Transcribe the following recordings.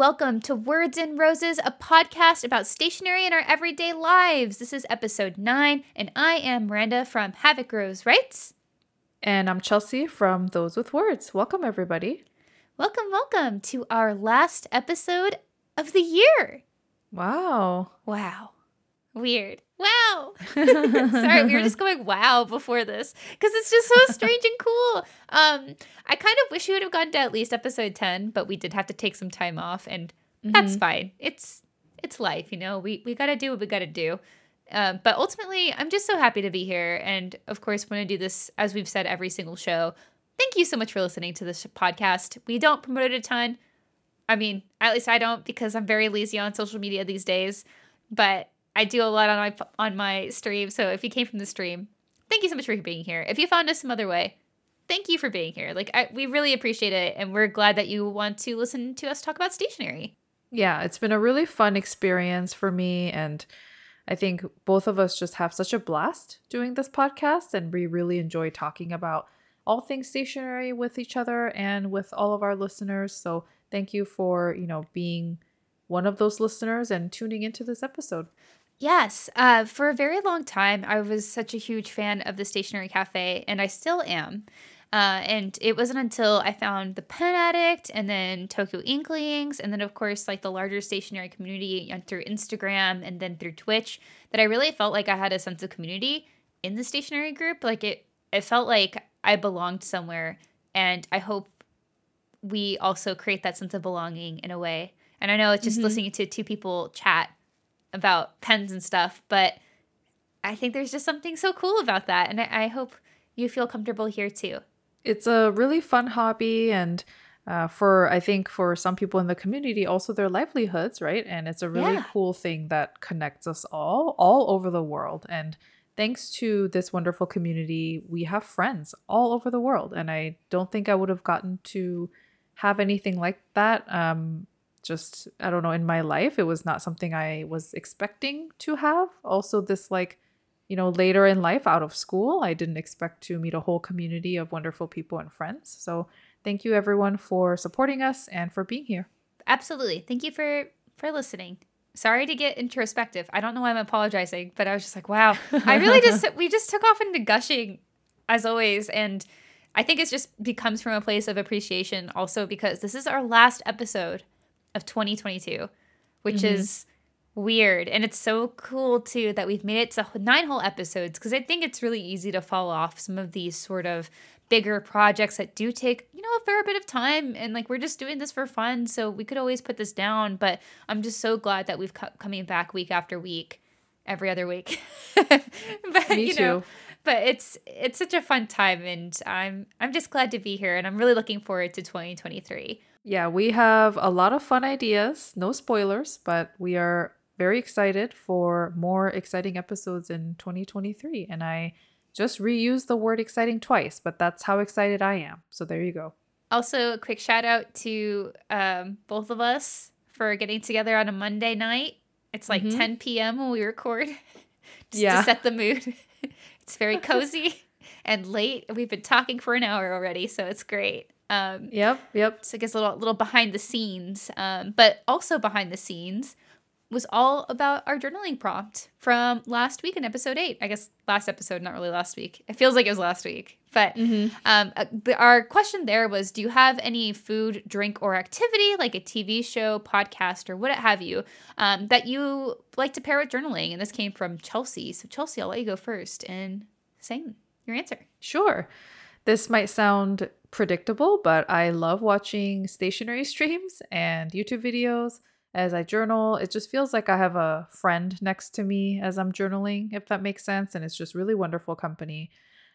welcome to Words and Roses, a podcast about stationery in our everyday lives. This is episode nine, and I am Miranda from Havoc Rose Writes. And I'm Chelsea from Those with Words. Welcome, everybody. Welcome, welcome to our last episode of the year. Wow. Wow. Weird. Wow. Sorry, we were just going wow before this because it's just so strange and cool. Um, I kind of wish we would have gone to at least episode 10, but we did have to take some time off and mm-hmm. that's fine. It's it's life, you know. We we got to do what we got to do. Uh, but ultimately, I'm just so happy to be here and of course want to do this as we've said every single show. Thank you so much for listening to this podcast. We don't promote it a ton. I mean, at least I don't because I'm very lazy on social media these days, but I do a lot on my on my stream. So if you came from the stream, thank you so much for being here. If you found us some other way, thank you for being here. Like I, we really appreciate it, and we're glad that you want to listen to us talk about stationery. Yeah, it's been a really fun experience for me, and I think both of us just have such a blast doing this podcast, and we really enjoy talking about all things stationery with each other and with all of our listeners. So thank you for you know being one of those listeners and tuning into this episode. Yes, uh, for a very long time, I was such a huge fan of the Stationery Cafe, and I still am. Uh, and it wasn't until I found the Pen Addict and then Tokyo Inklings, and then, of course, like the larger stationery community through Instagram and then through Twitch that I really felt like I had a sense of community in the stationery group. Like it, it felt like I belonged somewhere, and I hope we also create that sense of belonging in a way. And I know it's just mm-hmm. listening to two people chat about pens and stuff, but I think there's just something so cool about that. And I, I hope you feel comfortable here too. It's a really fun hobby and uh, for I think for some people in the community also their livelihoods, right? And it's a really yeah. cool thing that connects us all all over the world. And thanks to this wonderful community, we have friends all over the world. And I don't think I would have gotten to have anything like that um, just I don't know in my life it was not something I was expecting to have. Also this like you know later in life out of school I didn't expect to meet a whole community of wonderful people and friends. So thank you everyone for supporting us and for being here. Absolutely. Thank you for for listening. Sorry to get introspective. I don't know why I'm apologizing, but I was just like, wow. I really just we just took off into gushing as always and I think it just becomes from a place of appreciation also because this is our last episode of 2022, which mm-hmm. is weird. And it's so cool too that we've made it to nine whole episodes because I think it's really easy to fall off some of these sort of bigger projects that do take, you know, a fair bit of time. And like we're just doing this for fun. So we could always put this down. But I'm just so glad that we've co- coming back week after week, every other week. but, Me too. Know, but it's it's such a fun time and I'm I'm just glad to be here and I'm really looking forward to 2023. Yeah, we have a lot of fun ideas. No spoilers, but we are very excited for more exciting episodes in 2023. And I just reused the word exciting twice, but that's how excited I am. So there you go. Also, a quick shout out to um, both of us for getting together on a Monday night. It's like mm-hmm. 10 p.m. when we record, just yeah. to set the mood. it's very cozy and late. We've been talking for an hour already, so it's great. Um, yep, yep. So I guess a little, little behind the scenes, um, but also behind the scenes was all about our journaling prompt from last week in episode eight. I guess last episode, not really last week. It feels like it was last week, but mm-hmm. um, uh, the, our question there was: Do you have any food, drink, or activity like a TV show, podcast, or what have you um, that you like to pair with journaling? And this came from Chelsea. So Chelsea, I'll let you go first and say your answer. Sure. This might sound predictable, but I love watching stationery streams and YouTube videos as I journal. It just feels like I have a friend next to me as I'm journaling, if that makes sense. And it's just really wonderful company.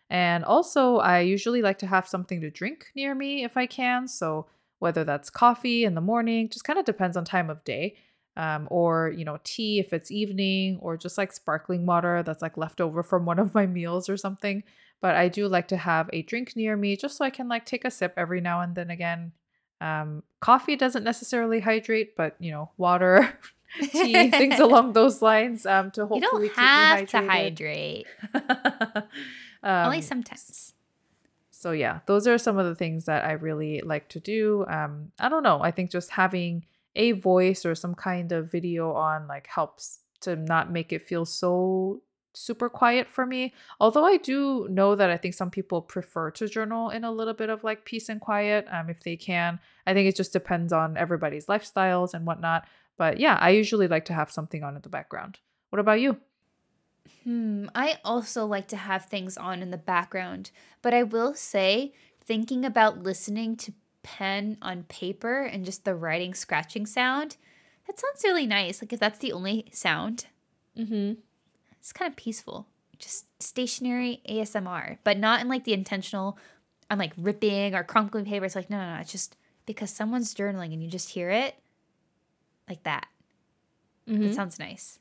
And also, I usually like to have something to drink near me if I can. So, whether that's coffee in the morning, just kind of depends on time of day. Um, or you know tea if it's evening or just like sparkling water that's like left over from one of my meals or something but I do like to have a drink near me just so I can like take a sip every now and then again. Um, coffee doesn't necessarily hydrate, but you know, water, tea, things along those lines um, to hopefully keep you don't have to hydrate. um, Only sometimes. So yeah, those are some of the things that I really like to do. Um, I don't know. I think just having a voice or some kind of video on like helps to not make it feel so super quiet for me. Although I do know that I think some people prefer to journal in a little bit of like peace and quiet um, if they can. I think it just depends on everybody's lifestyles and whatnot. But yeah, I usually like to have something on in the background. What about you? Hmm, I also like to have things on in the background, but I will say, thinking about listening to pen on paper and just the writing scratching sound, that sounds really nice. Like if that's the only sound, Mm-hmm. It's kind of peaceful. Just stationery ASMR, but not in like the intentional, I'm like ripping or crumpling paper. It's like, no, no, no. It's just because someone's journaling and you just hear it like that. Mm-hmm. It sounds nice.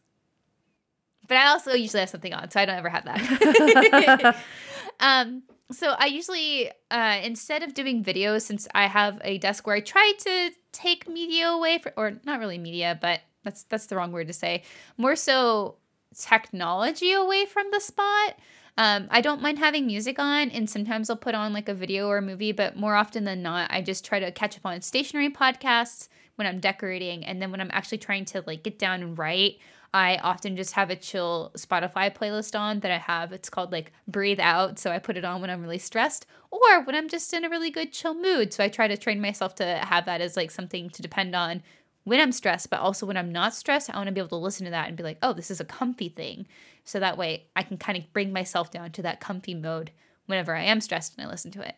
But I also usually have something on, so I don't ever have that. um, so I usually, uh, instead of doing videos, since I have a desk where I try to take media away, for, or not really media, but that's that's the wrong word to say. More so technology away from the spot. Um, I don't mind having music on, and sometimes I'll put on like a video or a movie, but more often than not, I just try to catch up on stationery podcasts when I'm decorating, and then when I'm actually trying to like get down and write, I often just have a chill Spotify playlist on that I have. It's called like Breathe Out, so I put it on when I'm really stressed or when I'm just in a really good chill mood. So I try to train myself to have that as like something to depend on when I'm stressed, but also when I'm not stressed, I want to be able to listen to that and be like, oh, this is a comfy thing. So that way I can kind of bring myself down to that comfy mode whenever I am stressed and I listen to it.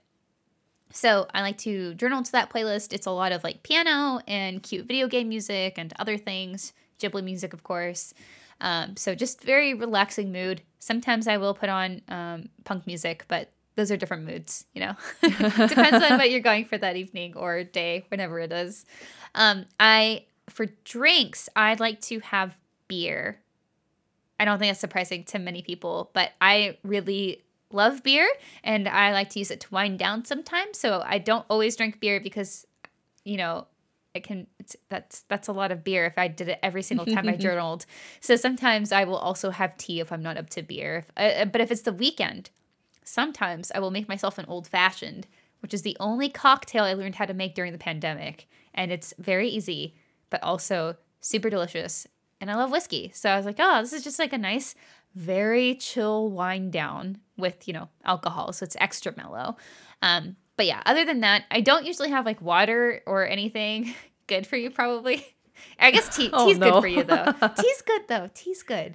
So I like to journal to that playlist. It's a lot of like piano and cute video game music and other things, Ghibli music, of course. Um, so just very relaxing mood. Sometimes I will put on um, punk music, but those are different moods, you know. Depends on what you're going for that evening or day, whenever it is. Um, I for drinks, I'd like to have beer. I don't think that's surprising to many people, but I really love beer and I like to use it to wind down sometimes. So I don't always drink beer because, you know, it can it's that's that's a lot of beer if I did it every single time I journaled. So sometimes I will also have tea if I'm not up to beer. If, uh, but if it's the weekend, sometimes I will make myself an old fashioned, which is the only cocktail I learned how to make during the pandemic, and it's very easy, but also super delicious. And I love whiskey. So I was like, oh, this is just like a nice, very chill wind down with, you know, alcohol. So it's extra mellow. Um, but yeah, other than that, I don't usually have like water or anything good for you, probably. I guess tea, Oh, tea's no. good for you though. tea's good though. Tea's good.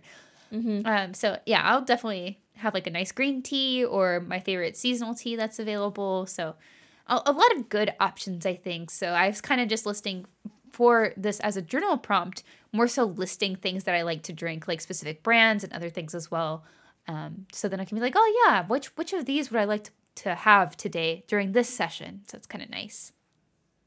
Mm-hmm. Um, so yeah, I'll definitely have like a nice green tea or my favorite seasonal tea that's available. So a, a lot of good options, I think. So I was kind of just listing for this as a journal prompt, more so listing things that I like to drink, like specific brands and other things as well. Um, so then I can be like, oh yeah, which which of these would I like to, to have today during this session? So it's kind of nice.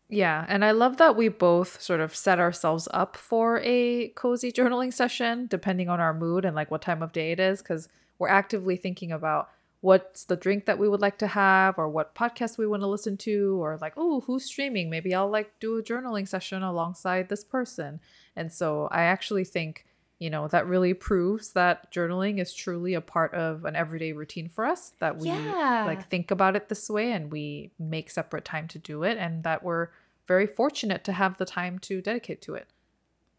Yeah, and I love that we both sort of set ourselves up for a cozy journaling session depending on our mood and like what time of day it is cuz we're actively thinking about what's the drink that we would like to have or what podcast we want to listen to or like oh who's streaming maybe I'll like do a journaling session alongside this person. And so I actually think you know that really proves that journaling is truly a part of an everyday routine for us that we Yeah. like think about it this way and we make separate time to do it and that we're very fortunate to have the time to dedicate to it.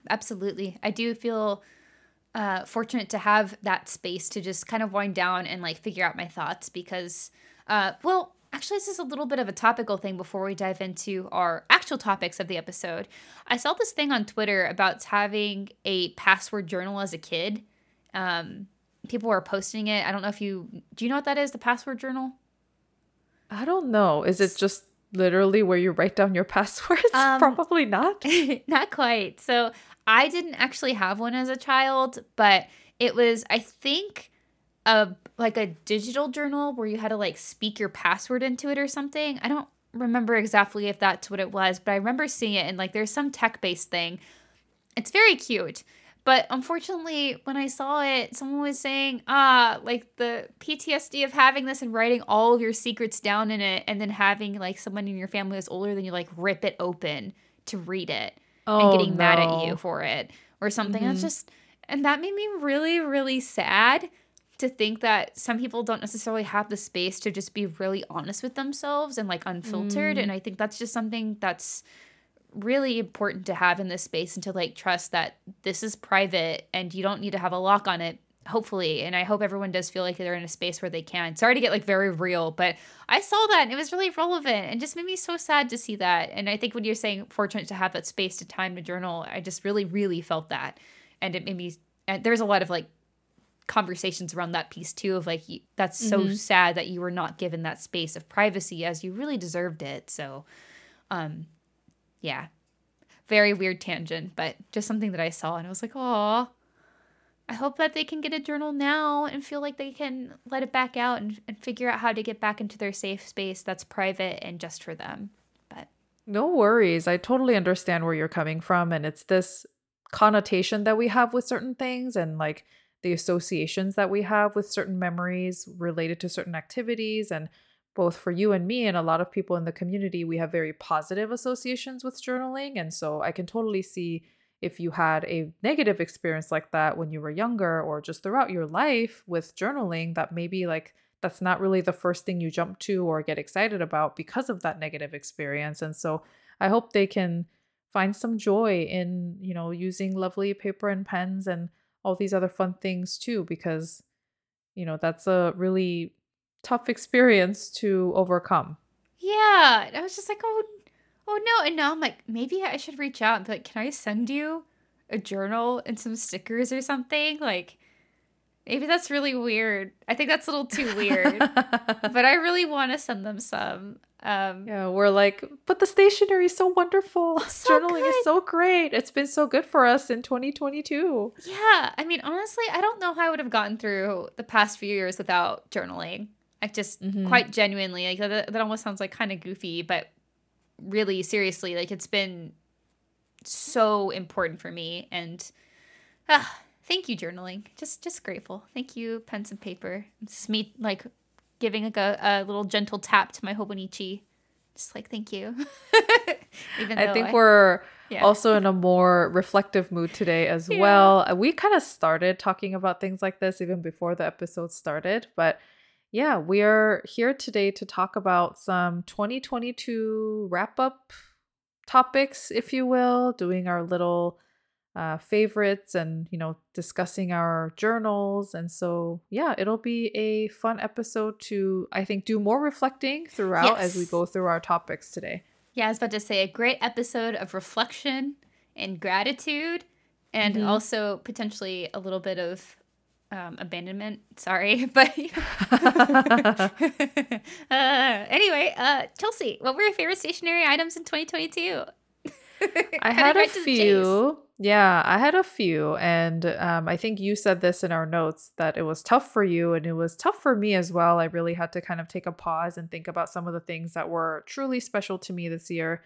Absolutely. I do feel uh, fortunate to have that space to just kind of wind down and like figure out my thoughts because, uh, well, actually, this is a little bit of a topical thing before we dive into our actual topics of the episode. I saw this thing on Twitter about having a password journal as a kid. Um, people were posting it. I don't know if you do you know what that is, the password journal? I don't know. Is it just literally where you write down your passwords? Um, Probably not. Not quite. So I didn't actually have one as a child, but it was, I think, a like a digital journal where you had to like speak your password into it or something. I don't remember exactly if that's what it was, but I remember seeing it and like there's some tech based thing. It's very cute. But unfortunately, when I saw it, someone was saying, ah, like the PTSD of having this and writing all of your secrets down in it and then having like someone in your family that's older than you like rip it open to read it and Oh, getting mad at you for it or something. That's Mhm. just, and that made me really, really sad to think that some people don't necessarily have the space to just be really honest with themselves and like unfiltered. Mm. And I think that's just something that's really important to have in this space and to like trust that this is private and you don't need to have a lock on it hopefully and i hope everyone does feel like they're in a space where they can. Sorry to get like very real but i saw that and it was really relevant and just made me so sad to see that. And i think when you're saying fortunate to have that space to time to journal i just really really felt that. And it made me and there's a lot of like conversations around that piece too of like that's so mm-hmm. sad that you were not given that space of privacy as you really deserved it. So um yeah very weird tangent but just something that i saw and i was like oh I hope that they can get a journal now and feel like they can let it back out and, and figure out how to get back into their safe space that's private and just for them. But no worries. I totally understand where you're coming from. And it's this connotation that we have with certain things and like the associations that we have with certain memories related to certain activities. And both for you and me, and a lot of people in the community, we have very positive associations with journaling. And so I can totally see if you had a negative experience like that when you were younger or just throughout your life with journaling, that maybe like that's not really the first thing you jump to or get excited about because of that negative experience. And so I hope they can find some joy in, you know, using lovely paper and pens and all these other fun things too, because, you know, that's a really tough experience to overcome. Yeah. I was just like, oh oh no. And now I'm like, maybe I should reach out and be like, can I send you a journal and some stickers or something? Like, maybe that's really weird. I think that's a little too weird. but I really want to send them some. Um, yeah, we're like, but the stationery is so wonderful. So Journaling good. is so great. It's been so good for us in 2022. Yeah, I mean, honestly, I don't know how I would have gotten through the past few years without journaling. Like, just mm-hmm. quite genuinely, like that, that almost sounds like kind of goofy, but really seriously like it's been so important for me and ah, thank you journaling. Just just grateful. Thank you pens and paper. It's me like giving like a, a little gentle tap to my hobonichi. Just like thank you. Even i think I, we're yeah. also in a more reflective mood today as yeah. well. We kind of started talking about things like this even before the episode started but yeah, we are here today to talk about some 2022 wrap up topics, if you will, doing our little uh, favorites and, you know, discussing our journals. And so, yeah, it'll be a fun episode to, I think, do more reflecting throughout yes. as we go through our topics today. Yeah, I was about to say a great episode of reflection and gratitude, and mm-hmm. also potentially a little bit of um, abandonment. Sorry, but uh, anyway, uh, Chelsea, what were your favorite stationery items in 2022? I had a few. Yeah, I had a few, and um, I think you said this in our notes that it was tough for you, and it was tough for me as well. I really had to kind of take a pause and think about some of the things that were truly special to me this year.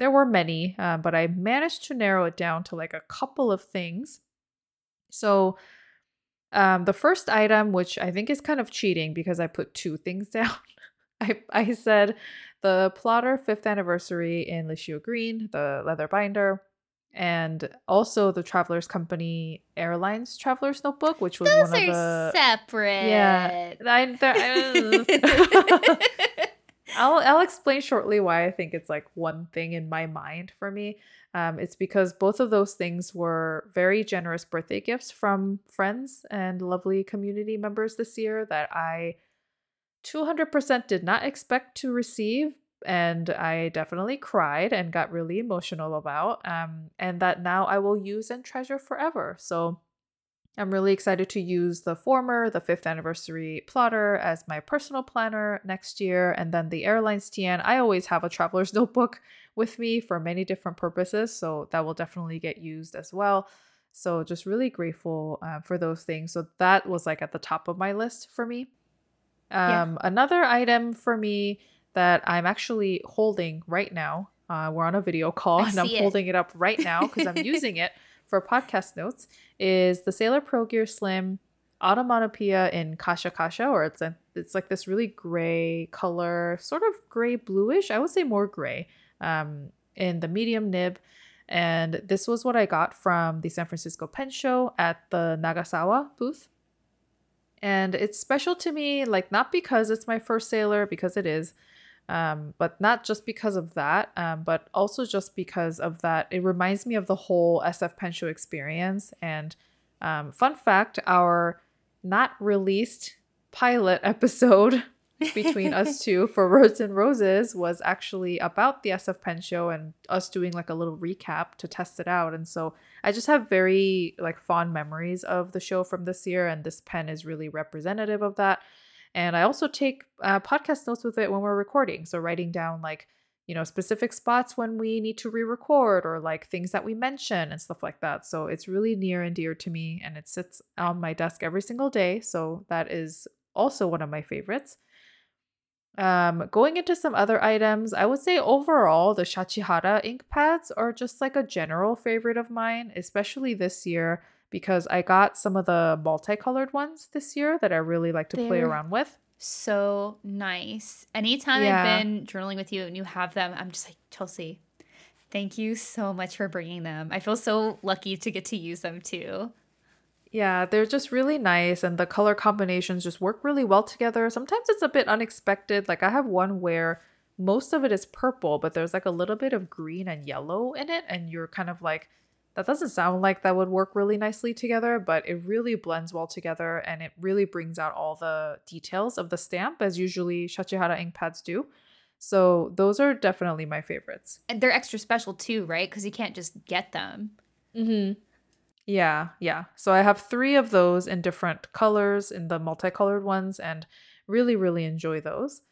There were many, uh, but I managed to narrow it down to like a couple of things. So um, the first item, which I think is kind of cheating because I put two things down. I, I said the plotter fifth anniversary in Lishio Green, the leather binder, and also the Travelers Company Airlines Traveler's Notebook, which was Those one of the separate. Yeah, I, I'll I'll explain shortly why I think it's like one thing in my mind for me. Um, it's because both of those things were very generous birthday gifts from friends and lovely community members this year that I 200% did not expect to receive. And I definitely cried and got really emotional about, um, and that now I will use and treasure forever. So I'm really excited to use the former, the fifth anniversary plotter, as my personal planner next year. And then the airlines TN, I always have a traveler's notebook with me for many different purposes. So that will definitely get used as well. So just really grateful uh, for those things. So that was like at the top of my list for me. Um, yeah. Another item for me that I'm actually holding right now. Uh, we're on a video call I and I'm it. holding it up right now because I'm using it for podcast notes is the Sailor Pro Gear Slim Onomatopoeia in Kasha Kasha, or it's a it's like this really gray color, sort of gray bluish. I would say more gray, um, in the medium nib. And this was what I got from the San Francisco Pen Show at the Nagasawa booth. And it's special to me, like not because it's my first sailor, because it is, Um, but not just because of that, um, but also just because of that. It reminds me of the whole SF Pen Show experience. And um, fun fact our not released pilot episode between us two for Words and Roses was actually about the SF Pen show and us doing like a little recap to test it out. And so I just have very like fond memories of the show from this year, and this pen is really representative of that. And I also take uh, podcast notes with it when we're recording. So writing down like, you know, specific spots when we need to re record or like things that we mention and stuff like that. So it's really near and dear to me and it sits on my desk every single day. So that is also one of my favorites. Um, going into some other items, I would say overall the Shachihata ink pads are just like a general favorite of mine, especially this year because I got some of the multicolored ones this year that I really like to play They're around with. So nice. Anytime Yeah. I've been journaling with you and you have them, I'm just like, Chelsea, thank you so much for bringing them. I feel so lucky to get to use them too. Yeah, they're just really nice and the color combinations just work really well together. Sometimes it's a bit unexpected. Like I have one where most of it is purple, but there's like a little bit of green and yellow in it and you're kind of like that doesn't sound like that would work really nicely together, but it really blends well together and it really brings out all the details of the stamp as usually Shachihata ink pads do. So those are definitely my favorites. And they're extra special too, right? Because you can't just get them. Mm-hmm. Yeah, yeah. So I have three of those in different colors in the multicolored ones and really, really enjoy those.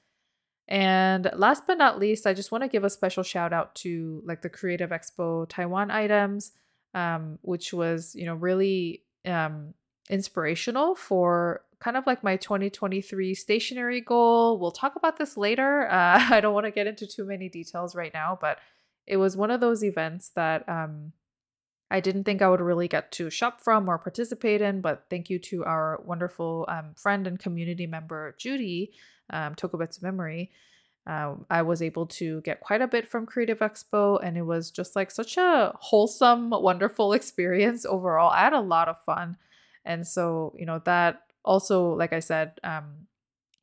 And last but not least, I just want to give a special shout out to like the Creative Expo Taiwan items, um, which was, you know, really um, inspirational for kind of like my 2023 stationery goal. We'll talk about this later. Uh, I don't want to get into too many details right now, but it was one of those events that um, I didn't think I would really get to shop from or participate in, but thank you to our wonderful um, friend and community member, Judy, um, Tokubetsu Memory. Uh, I was able to get quite a bit from Creative Expo, and it was just like such a wholesome, wonderful experience overall. I had a lot of fun. And so, you know, that also, like I said, um,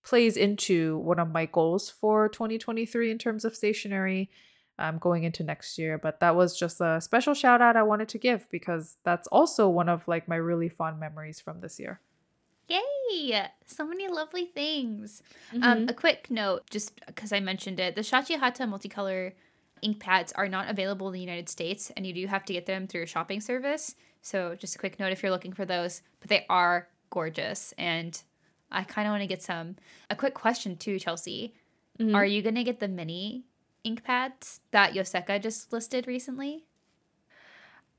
plays into one of my goals for 2023 in terms of stationery um, going into next year. But that was just a special shout out I wanted to give because that's also one of like my really fond memories from this year. Yay! So many lovely things. Mm-hmm. Um, a quick note, just because I mentioned it, the Shachihata multicolor ink pads are not available in the United States, and you do have to get them through a shopping service. So, just a quick note if you're looking for those, but they are gorgeous, and I kind of want to get some. A quick question too, Chelsea: Mhm. Are you gonna get the mini ink pads that Yoseka just listed recently?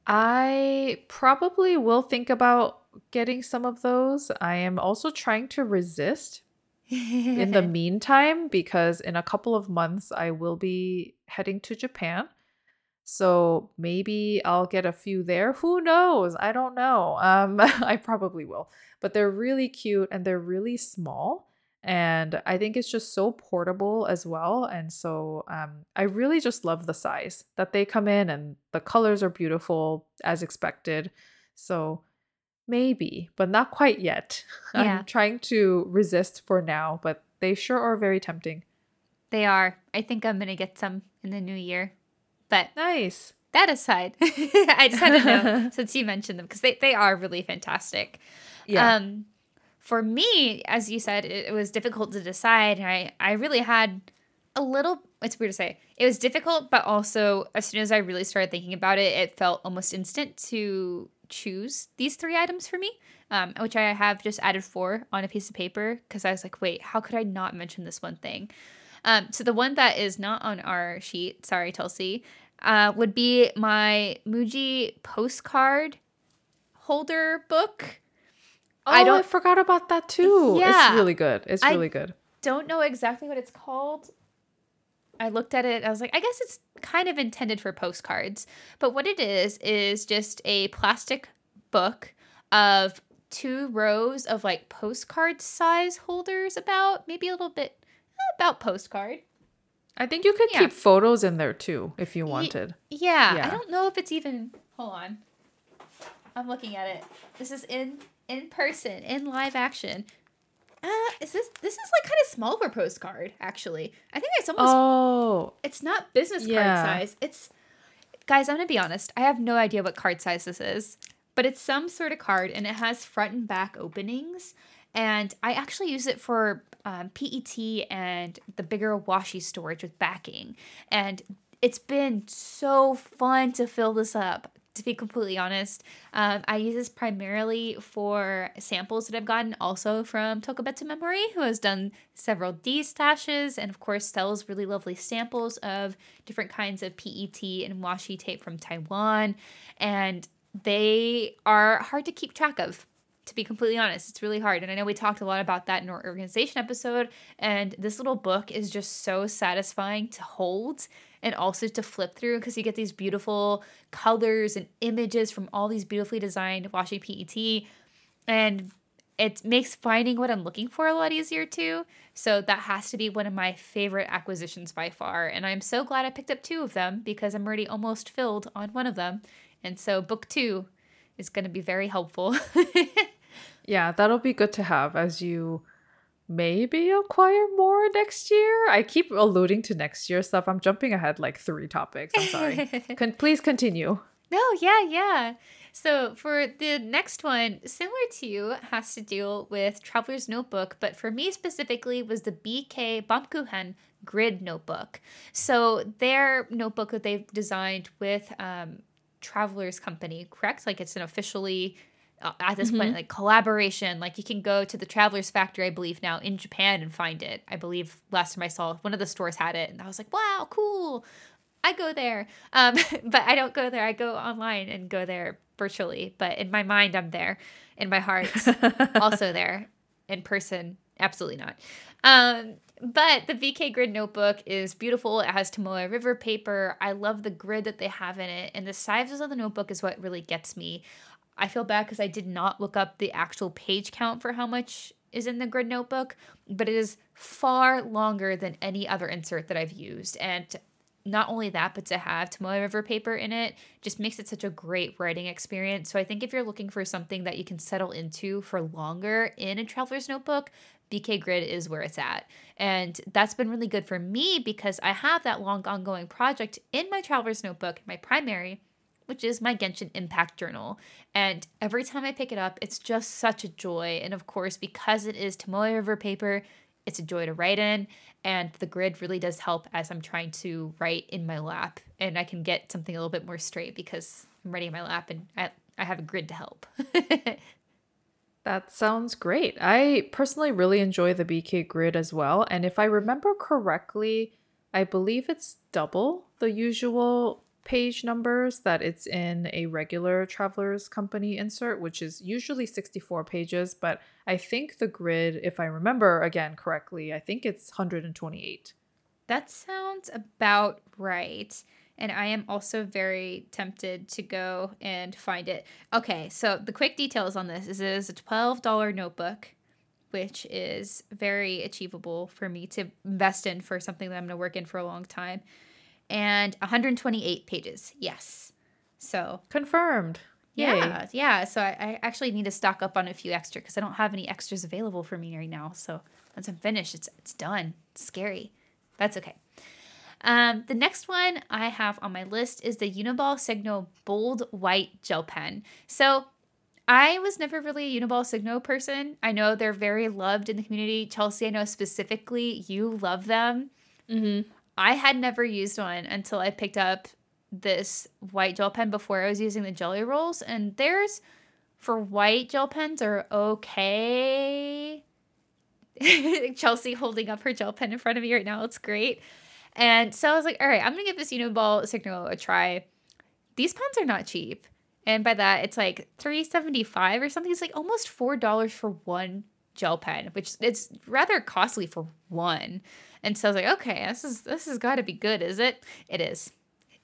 I probably will think about getting some of those. I am also trying to resist in the meantime because in a couple of months I will be heading to Japan. So maybe I'll get a few there. Who knows? I don't know. Um I probably will. But they're really cute and they're really small and I think it's just so portable as well and so um I really just love the size that they come in and the colors are beautiful as expected. So maybe, but not quite yet. Yeah. I'm trying to resist for now, but they sure are very tempting. they are. I think I'm gonna get some in the new year, but Nice. that aside, I just had to know since you mentioned them because they, they are really fantastic. Yeah. Um, for me, as you said, it, it was difficult to decide. And I, I really had a little, it's weird to say, it was difficult, but also as soon as I really started thinking about it, it felt almost instant to choose these three items for me, um, which I have just added four on a piece of paper because I was like, wait, how could I not mention this one thing? Um, so the one that is not on our sheet, sorry, Chelsea, uh, would be my Muji postcard holder book. oh, I I, don't- forgot about that too. Yeah. It's really good. It's I- really good. Don't know exactly what it's called. I looked at it. I was like, I guess it's kind of intended for postcards. But what it is, is just a plastic book of two rows of like postcard size holders, about maybe a little bit eh, about postcard. I think you could Yeah. keep photos in there too if you wanted. Yeah, I don't know if it's even. Hold on, I'm looking at it. This is in in person, in live action. Uh, is this this is like kind of small for postcard actually? I think it's almost Oh, it's not business card Yeah. size. It's guys, I'm gonna be honest. I have no idea what card size this is, but it's some sort of card and it has front and back openings. And I actually use it for um, PET and the bigger washi storage with backing. And it's been so fun to fill this up. To be completely honest, um, I use this primarily for samples that I've gotten also from Tokubetsu Memory, who has done several D stashes and, of course, sells really lovely samples of different kinds of PET and washi tape from Taiwan. And they are hard to keep track of. To be completely honest, it's really hard. And I know we talked a lot about that in our organization episode. And this little book is just so satisfying to hold and also to flip through because you get these beautiful colors and images from all these beautifully designed washi PET. And it makes finding what I'm looking for a lot easier too. So that has to be one of my favorite acquisitions by far. And I'm so glad I picked up two of them because I'm already almost filled on one of them. And so book two is going to be very helpful. yeah, that'll be good to have as you maybe acquire more next year. I keep alluding to next year stuff. I'm jumping ahead like three topics. I'm sorry. Con- please continue. No, yeah, yeah. So for the next one, similar to you, has to deal with Traveler's Notebook, but for me specifically was the BK Baumkuchen Grid Notebook. So their notebook that they've designed with um, Traveler's Company, correct? Like it's an officially at this point like collaboration like you can go to the travelers factory i believe now in japan and find it i believe last time i saw one of the stores had it and i was like wow cool I go there. Um, but I don't go there. I go online and go there virtually. But in my mind, I'm there. In my heart, also there. In person, absolutely not. Um, but the BK Grid notebook is beautiful. It has Tomoe River paper. I love the grid that they have in it. And the sizes of the notebook is what really gets me. I feel bad because I did not look up the actual page count for how much is in the grid notebook, but it is far longer than any other insert that I've used. And not only that, but to have Tomoe River paper in it just makes it such a great writing experience. So I think if you're looking for something that you can settle into for longer in a traveler's notebook, BK Grid is where it's at. And that's been really good for me because I have that long ongoing project in my traveler's notebook, my primary, which is my Genshin Impact Journal. And every time I pick it up, it's just such a joy. And of course, because it is Tomoe River paper, it's a joy to write in. And the grid really does help as I'm trying to write in my lap. And I can get something a little bit more straight because I'm writing in my lap and I, I have a grid to help. That sounds great. I personally really enjoy the BK grid as well. And if I remember correctly, I believe it's double the usual page numbers that it's in a regular traveler's company insert, which is usually 64 pages. But I think the grid, if I remember again correctly, I think it's 128. That sounds about right. And I am also very tempted to go and find it. Okay, so the quick details on this is it is a $12 notebook, which is very achievable for me to invest in for something that I'm going to work in for a long time. And 128 pages. Yes. So, Confirmed. Yay. yeah, yeah. So I, I actually need to stock up on a few extra because I don't have any extras available for me right now. So once I'm finished, it's it's done. It's scary. That's okay. Um, the next one I have on my list is the Uniball Signo Bold White Gel Pen. So I was never really a Uniball Signo person. I know they're very loved in the community. Chelsea, I know specifically you love them. Mm-hmm. I had never used one until I picked up this white gel pen before I was using the jelly rolls, and theirs for white gel pens are okay. Chelsea holding up her gel pen in front of me right now. It's great. And so I was like, all right, I'm gonna give this Uniball Signo a try. These pens are not cheap. And by that, it's like $3.75 or something. It's like almost $4 for one gel pen, which it's rather costly for one. And so I was like, okay, this is this has got to be good, is it? It is.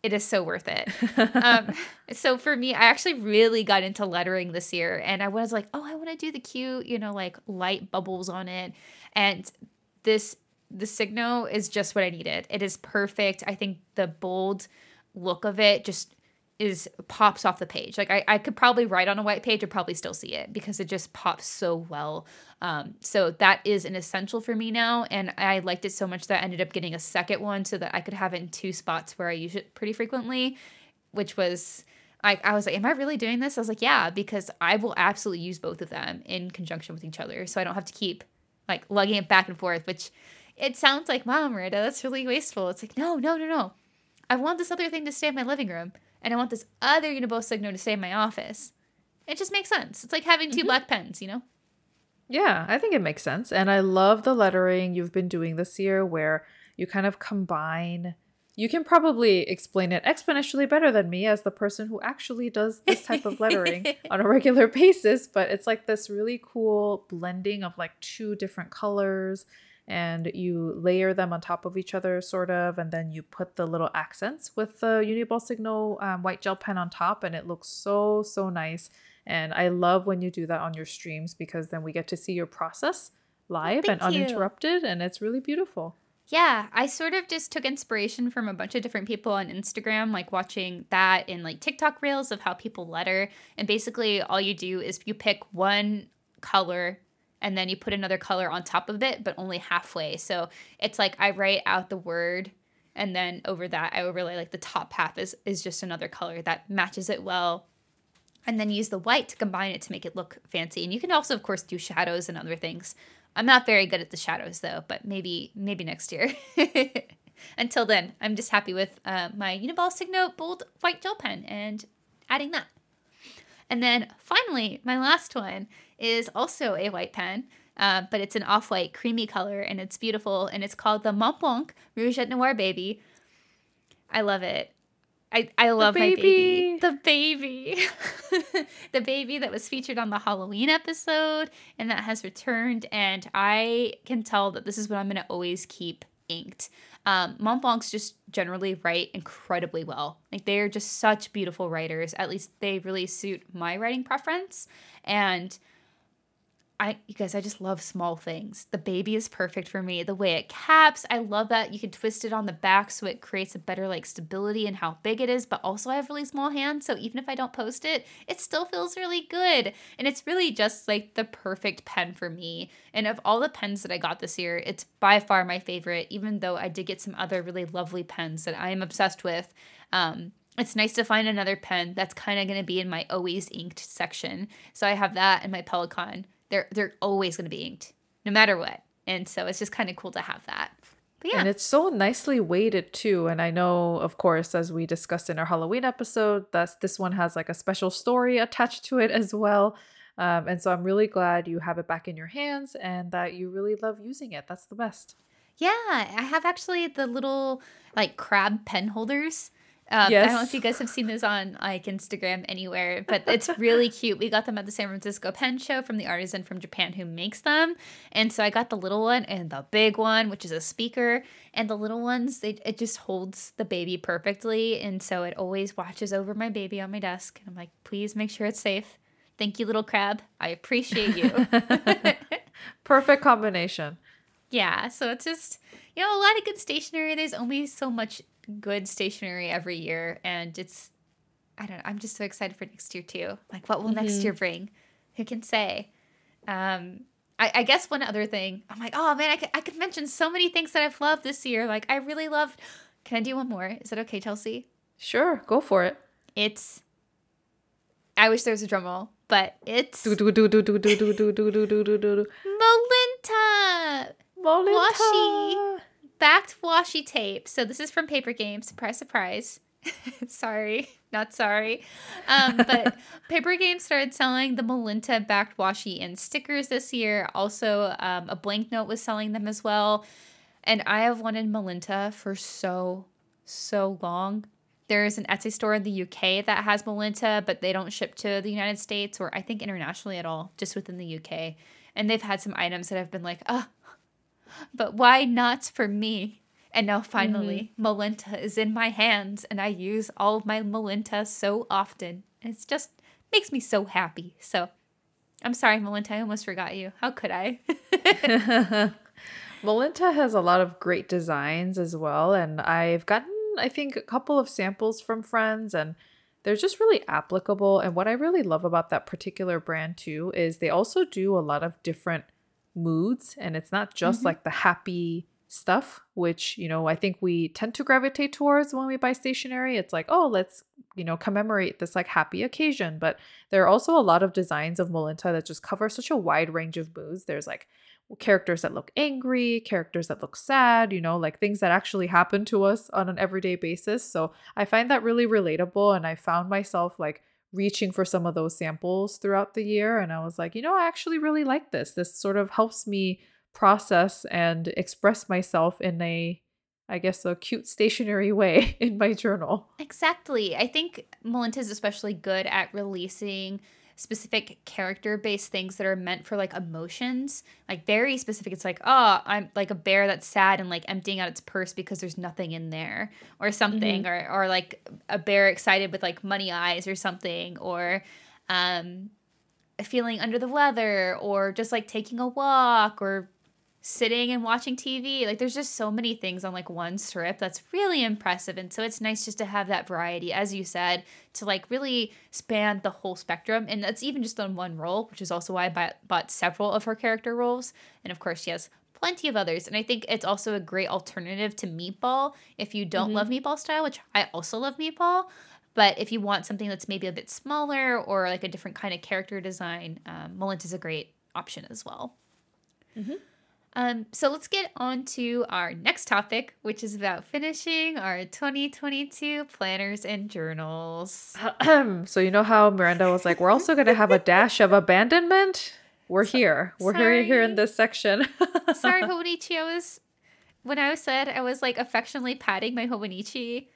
It is so worth it. um, so for me, I actually really got into lettering this year, and I was like, oh, I want to do the cute, you know, like light bubbles on it. And this the Signo is just what I needed. It is perfect. I think the bold look of it just is pops off the page. Like I, I could probably write on a white page and probably still see it because it just pops so well. Um, so that is an essential for me now. And I liked it so much that I ended up getting a second one so that I could have it in two spots where I use it pretty frequently, which was I, I was like, Am I really doing this? I was like, Yeah, because I will absolutely use both of them in conjunction with each other. So I don't have to keep like lugging it back and forth, which it sounds like, Wow, Miranda, that's really wasteful. It's like, no, no, no, no. I want this other thing to stay in my living room and I want this other Uniball Signo to stay in my office. It just makes sense. It's like having 2 mm-hmm. black pens, you know? Yeah, I think it makes sense. And I love the lettering you've been doing this year where you kind of combine. You can probably explain it exponentially better than me as the person who actually does this type of lettering on a regular basis. But it's like this really cool blending of like two different colors and you layer them on top of each other, sort of, and then you put the little accents with the Uniball Signo um, white gel pen on top, and it looks so, so nice. And I love when you do that on your streams because then we get to see your process live and you. uninterrupted, and it's really beautiful. Yeah, I sort of just took inspiration from a bunch of different people on Instagram, like watching that in like TikTok reels of how people letter. And basically, all you do is you pick one color and then you put another color on top of it, but only halfway. So it's like I write out the word and then over that I overlay like the top half is is just another color that matches it well. And then use the white to combine it to make it look fancy. And you can also of course do shadows and other things. I'm not very good at the shadows though, but maybe maybe next year. Until then, I'm just happy with uh, my Uniball Signo bold white gel pen and adding that. And then finally, my last one is also a white pen, uh, but it's an off white, creamy color, and it's beautiful. And it's called the Montblanc Rouge et Noir Baby. I love it. I, I love baby. my baby. The baby. the baby that was featured on the Halloween episode and that has returned. And I can tell that this is what I'm going to always keep inked. Um, Montblancs just generally write incredibly well. Like they're just such beautiful writers. At least they really suit my writing preference. And I you guys, I just love small things. The baby is perfect for me. The way it caps, I love that you can twist it on the back so it creates a better like stability and how big it is, but also I have really small hands, so even if I don't post it, it still feels really good. And it's really just like the perfect pen for me. And of all the pens that I got this year, it's by far my favorite, even though I did get some other really lovely pens that I am obsessed with. Um, it's nice to find another pen that's kind of going to be in my always inked section. So I have that and my Pelikan they're they're always going to be inked no matter what. And so it's just kind of cool to have that. But yeah. And it's so nicely weighted too. And I know, of course, as we discussed in our Halloween episode, that this one has like a special story attached to it as well. Um, and so I'm really glad you have it back in your hands and that you really love using it. That's the best. Yeah, I have actually the little like crab pen holders um, yes. I don't know if you guys have seen this on like Instagram anywhere, but it's really cute. We got them at the San Francisco Pen Show from the artisan from Japan who makes them, and so I got the little one and the big one, which is a speaker, and the little ones they it just holds the baby perfectly, and so it always watches over my baby on my desk. And I'm like, please make sure it's safe. Thank you, little crab. I appreciate you. Perfect combination. Yeah, so it's just you know a lot of good stationery. There's only so much good stationery every year and it's I don't know, I'm just so excited for next year too. Like what will mm-hmm. next year bring? Who can say? Um I, I, guess one other thing, I'm like, oh man, I could, I could mention so many things that I've loved this year. Like I really loved can I do one more? Is that okay, Chelsea? Sure, go for it. It's I wish there was a drum roll, but it's Molinta. Washi backed washi tape. So this is from Paper Game. Surprise, surprise. sorry, not sorry. Um, but Paper Game started selling the Molinta backed washi and stickers this year. Also, um, a blank note was selling them as well. And I have wanted Molinta for so, so long. There's an Etsy store in the UK that has Molinta, but they don't ship to the United States or I think internationally at all, just within the UK. And they've had some items that have been like, oh, but why not for me? And now finally, mm-hmm. Molinta is in my hands, and I use all of my Molinta so often. It's just makes me so happy. So I'm sorry, Molinta, I almost forgot you. How could I? Molinta has a lot of great designs as well, and I've gotten, I think, a couple of samples from friends, and they're just really applicable. And what I really love about that particular brand too is they also do a lot of different moods and it's not just Mhm. like the happy stuff which you know i think we tend to gravitate towards when we buy stationery. It's like oh let's you know commemorate this like happy occasion. But there are also a lot of designs of molinta that just cover such a wide range of moods. There's like characters that look angry characters that look sad you know like things that actually happen to us on an everyday basis. So i find that really relatable and i found myself like reaching for some of those samples throughout the year and i was like you know i actually really like this this sort of helps me process and express myself in a i guess a cute stationary way in my journal Exactly. I think Molinta is especially good at releasing specific character based things that are meant for like emotions. Like very specific. It's like, oh, I'm like a bear that's sad and like emptying out its purse because there's nothing in there or something. Or or like a bear excited with like money eyes or something. Or um feeling under the weather or just like taking a walk or sitting and watching TV. Like there's just so many things on like one strip that's really impressive. And so it's nice just to have that variety, as you said, to like really span the whole spectrum. And that's even just on one role, which is also why I bought, bought several of her character roles. And of course, she has plenty of others. And I think it's also a great alternative to Meatball if you don't Mhm. love Meatball style, which I also love Meatball. But if you want something that's maybe a bit smaller or like a different kind of character design, um, is a great option as well. Mhm. Um, so let's get on to our next topic, which is about finishing our 2022 planners and journals. so you know how miranda was like we're also going to have a dash of abandonment we're here we're here here in this section Sorry, Hobonichi. I was when I said I was like affectionately patting my Hobonichi.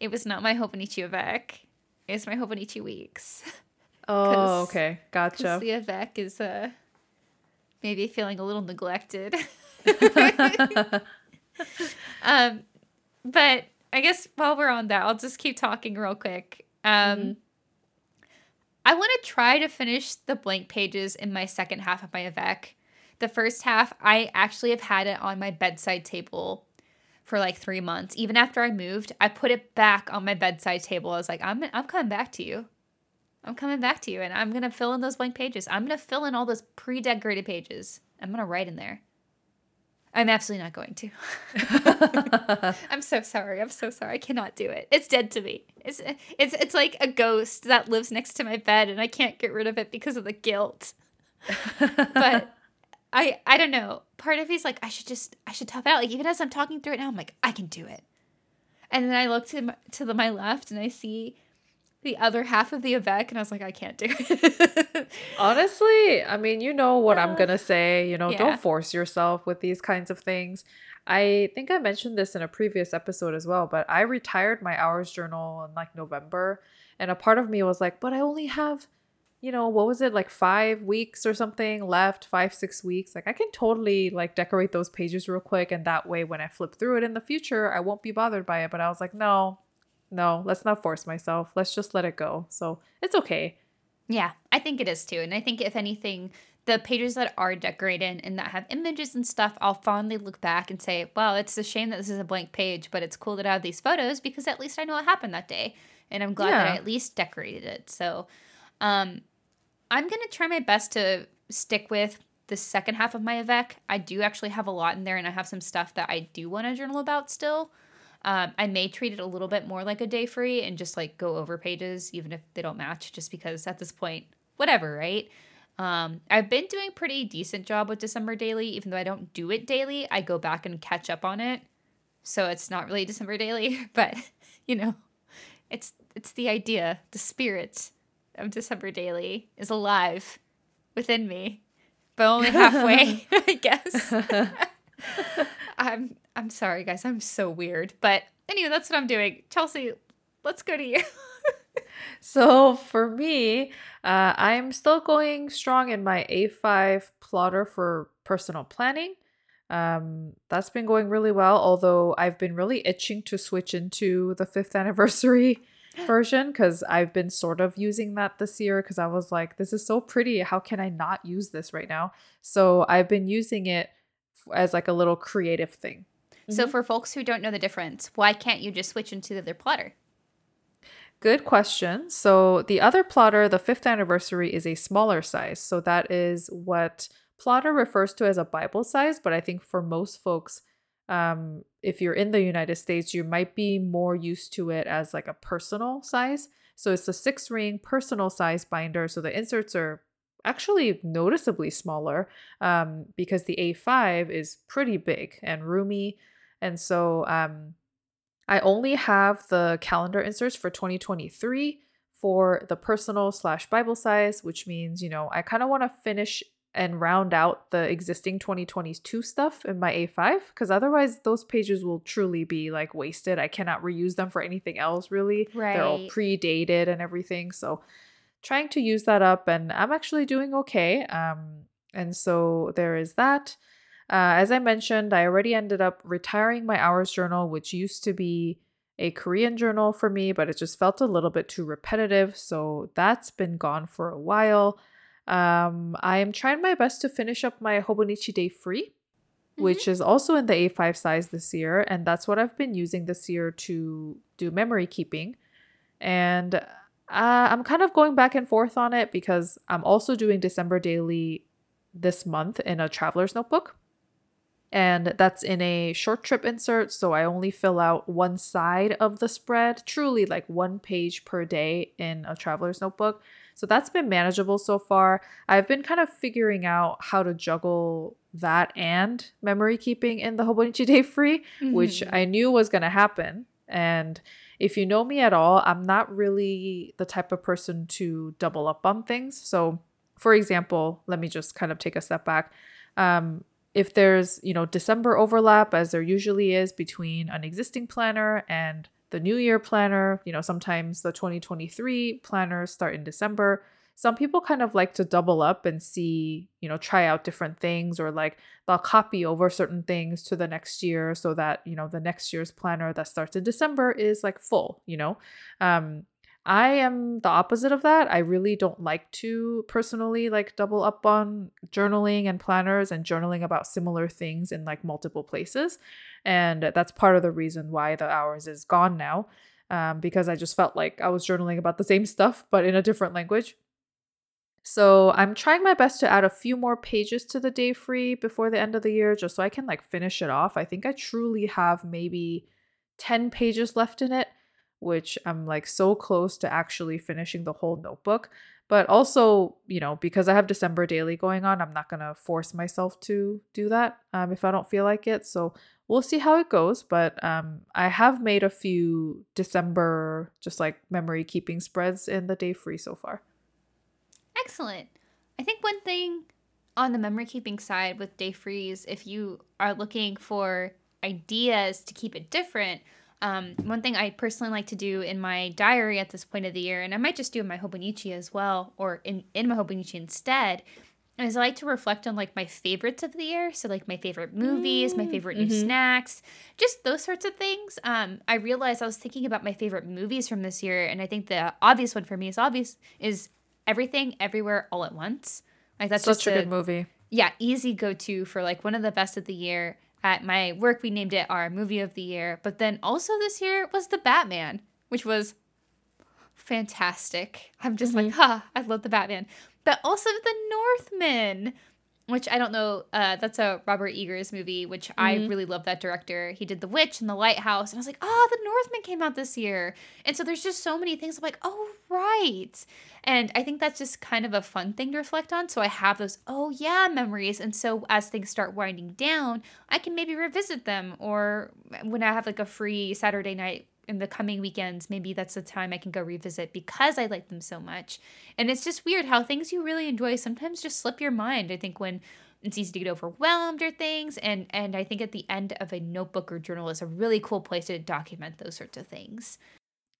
It was not my Hobonichi Avec. It's my Hobonichi Weeks. oh okay gotcha the Avec is uh, maybe feeling a little neglected. um, but I guess while we're on that, I'll just keep talking real quick. Um, Mhm. I want to try to finish the blank pages in my second half of my Avec. The first half, I actually have had it on my bedside table for like three months. Even after I moved, I put it back on my bedside table. I was like, I'm, I'm coming back to you. I'm coming back to you and I'm going to fill in those blank pages. I'm going to fill in all those pre decorated pages. I'm going to write in there. I'm absolutely not going to. I'm so sorry. I'm so sorry. I cannot do it. It's dead to me. It's it's it's like a ghost that lives next to my bed and I can't get rid of it because of the guilt. But I I don't know. Part of me's like I should just I should tough it out. Like even as I'm talking through it now, I'm like I can do it. And then I look to my, to the, my left and I see the other half of the Avec and I was like I can't do it. Honestly, I mean, you know what I'm gonna say. You know, yeah. don't force yourself with these kinds of things. I think I mentioned this in a previous episode as well, but I retired my hours journal in like November, and a part of me was like, but I only have, you know, what was it, like five weeks or something left, five, six weeks. Like, I can totally like decorate those pages real quick, and that way, when I flip through it in the future, I won't be bothered by it. But I was like, no, no, let's not force myself. Let's just let it go. So it's okay. Yeah, I think it is too. And I think if anything, the pages that are decorated and that have images and stuff, I'll fondly look back and say, well, it's a shame that this is a blank page, but it's cool that I have these photos because at least I know what happened that day. And I'm glad that I at least decorated it. So um, I'm going to try my best to stick with the second half of my Avec. I do actually have a lot in there and I have some stuff that I do want to journal about still. Um, I may treat it a little bit more like a day free and just like go over pages, even if they don't match, just because at this point, whatever, right? Um, I've been doing a pretty decent job with December Daily, even though I don't do it daily. I go back and catch up on it, so it's not really December Daily, but you know, it's it's the idea, the spirit of December Daily is alive within me, but only halfway, I guess. I'm I'm sorry, guys. I'm so weird, but anyway, that's what I'm doing. Chelsea, let's go to you. So for me, uh, I'm still going strong in my A5 plotter for personal planning. Um, that's been going really well, although I've been really itching to switch into the fifth anniversary version because I've been sort of using that this year because I was like, this is so pretty. How can I not use this right now? So I've been using it as like a little creative thing. So Mhm. for folks who don't know the difference, why can't you just switch into the other plotter? Good question. So the other plotter, the fifth anniversary, is a smaller size. So that is what plotter refers to as a Bible size. But I think for most folks, um, if you're in the United States, you might be more used to it as like a personal size. So it's a six ring personal size binder. So the inserts are actually noticeably smaller um, because the A5 is pretty big and roomy. And so um, I only have the calendar inserts for 2023 for the personal slash Bible size, which means, you know, I kind of want to finish and round out the existing 2022 stuff in my A5 because otherwise those pages will truly be like wasted. I cannot reuse them for anything else really. Right. They're all predated and everything. So trying to use that up and I'm actually doing okay. Um and so there is that. Uh, as I mentioned, I already ended up retiring my hours journal, which used to be a Korean journal for me, but it just felt a little bit too repetitive. So that's been gone for a while. Um, I am trying my best to finish up my Hobonichi Day Free, mm-hmm. which is also in the A5 size this year. And that's what I've been using this year to do memory keeping. And uh, I'm kind of going back and forth on it because I'm also doing December Daily this month in a traveler's notebook and that's in a short trip insert. So I only fill out one side of the spread, truly like one page per day in a traveler's notebook. So that's been manageable so far. I've been kind of figuring out how to juggle that and memory keeping in the Hobonichi Day Free, mm-hmm. which I knew was going to happen. And if you know me at all, I'm not really the type of person to double up on things. So, for example, let me just kind of take a step back. Um, if there's, you know, December overlap, as there usually is between an existing planner and the new year planner, you know, sometimes the 2023 planners start in December. Some people kind of like to double up and see, you know, try out different things or like they'll copy over certain things to the next year so that, you know, the next year's planner that starts in December is like full, you know. Um, I am the opposite of that. I really don't like to personally like double up on journaling and planners and journaling about similar things in like multiple places. And that's part of the reason why the hours is gone now. Um, because I just felt like I was journaling about the same stuff, but in a different language. So I'm trying my best to add a few more pages to the day free before the end of the year, just so I can like finish it off. I think I truly have maybe 10 pages left in it which I'm like so close to actually finishing the whole notebook. But also, you know, because I have December daily going on, I'm not going to force myself to do that um, if I don't feel like it. So we'll see how it goes. But um, I have made a few December just like memory keeping spreads in the day free so far. Excellent. I think one thing on the memory keeping side with day frees, if you are looking for ideas to keep it different, um, one thing I personally like to do in my diary at this point of the year, and I might just do in my Hobonichi as well, or in, in my Hobonichi instead, is I like to reflect on like my favorites of the year. So like my favorite movies, my favorite mm-hmm. new snacks, just those sorts of things. Um, I realized I was thinking about my favorite movies from this year, and I think the obvious one for me is obvious is Everything Everywhere All at Once. Like that's such a good movie. Yeah, easy go to for like one of the best of the year at my work we named it our movie of the year. But then also this year was the batman which was fantastic. I'm just mm-hmm. like ha i love the batman. But also the northman which I don't know. Uh, that's a Robert Eggers movie, which mm-hmm. I really love that director. He did The Witch and The Lighthouse, and I was like, oh, The Northman came out this year, and so there's just so many things. I'm like, oh right, and I think that's just kind of a fun thing to reflect on. So I have those oh yeah memories, and so as things start winding down, I can maybe revisit them, or when I have like a free Saturday night in the coming weekends, maybe that's the time I can go revisit because I like them so much. And it's just weird how things you really enjoy sometimes just slip your mind. I think when it's easy to get overwhelmed or things and and I think at the end of a notebook or journal is a really cool place to document those sorts of things.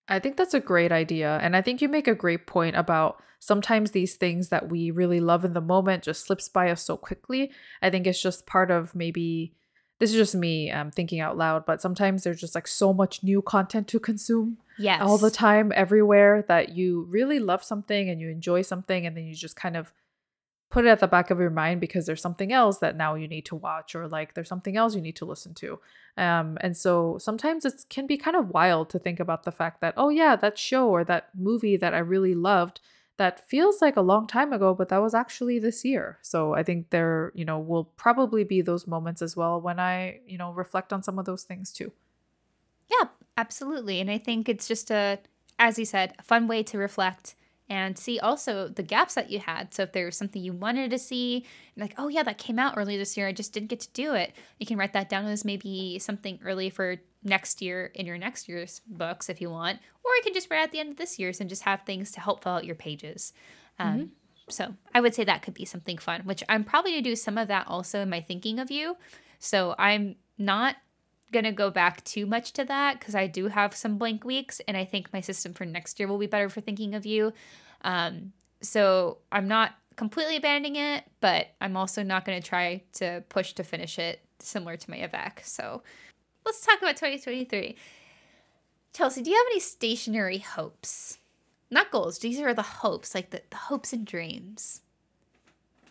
I think that's a great idea. And I think you make a great point about sometimes these things that we really love in the moment just slips by us so quickly. I think it's just part of maybe this is just me um, thinking out loud, but sometimes there's just like so much new content to consume. Yes. All the time, everywhere, that you really love something and you enjoy something, and then you just kind of put it at the back of your mind because there's something else that now you need to watch or like there's something else you need to listen to. Um, and so sometimes it can be kind of wild to think about the fact that, oh, yeah, that show or that movie that I really loved that feels like a long time ago, but that was actually this year. So I think there, you know, will probably be those moments as well when I, you know, reflect on some of those things too. Yeah, absolutely. And I think it's just a, as you said, a fun way to reflect and see also the gaps that you had. So if there was something you wanted to see, like, oh yeah, that came out early this year, I just didn't get to do it. You can write that down as maybe something early for next year in your next year's books if you want, or you can just write at the end of this year's and just have things to help fill out your pages. Um, mm-hmm. So I would say that could be something fun, which I'm probably gonna do some of that also in my thinking of you. So I'm not going to go back too much to that because I do have some blank weeks and I think my system for next year will be better for thinking of you. Um, so I'm not completely abandoning it, but I'm also not going to try to push to finish it similar to my Avec. So let's talk about 2023. Chelsea, do you have any stationary hopes? Not goals, these are the hopes, like the, the hopes and dreams.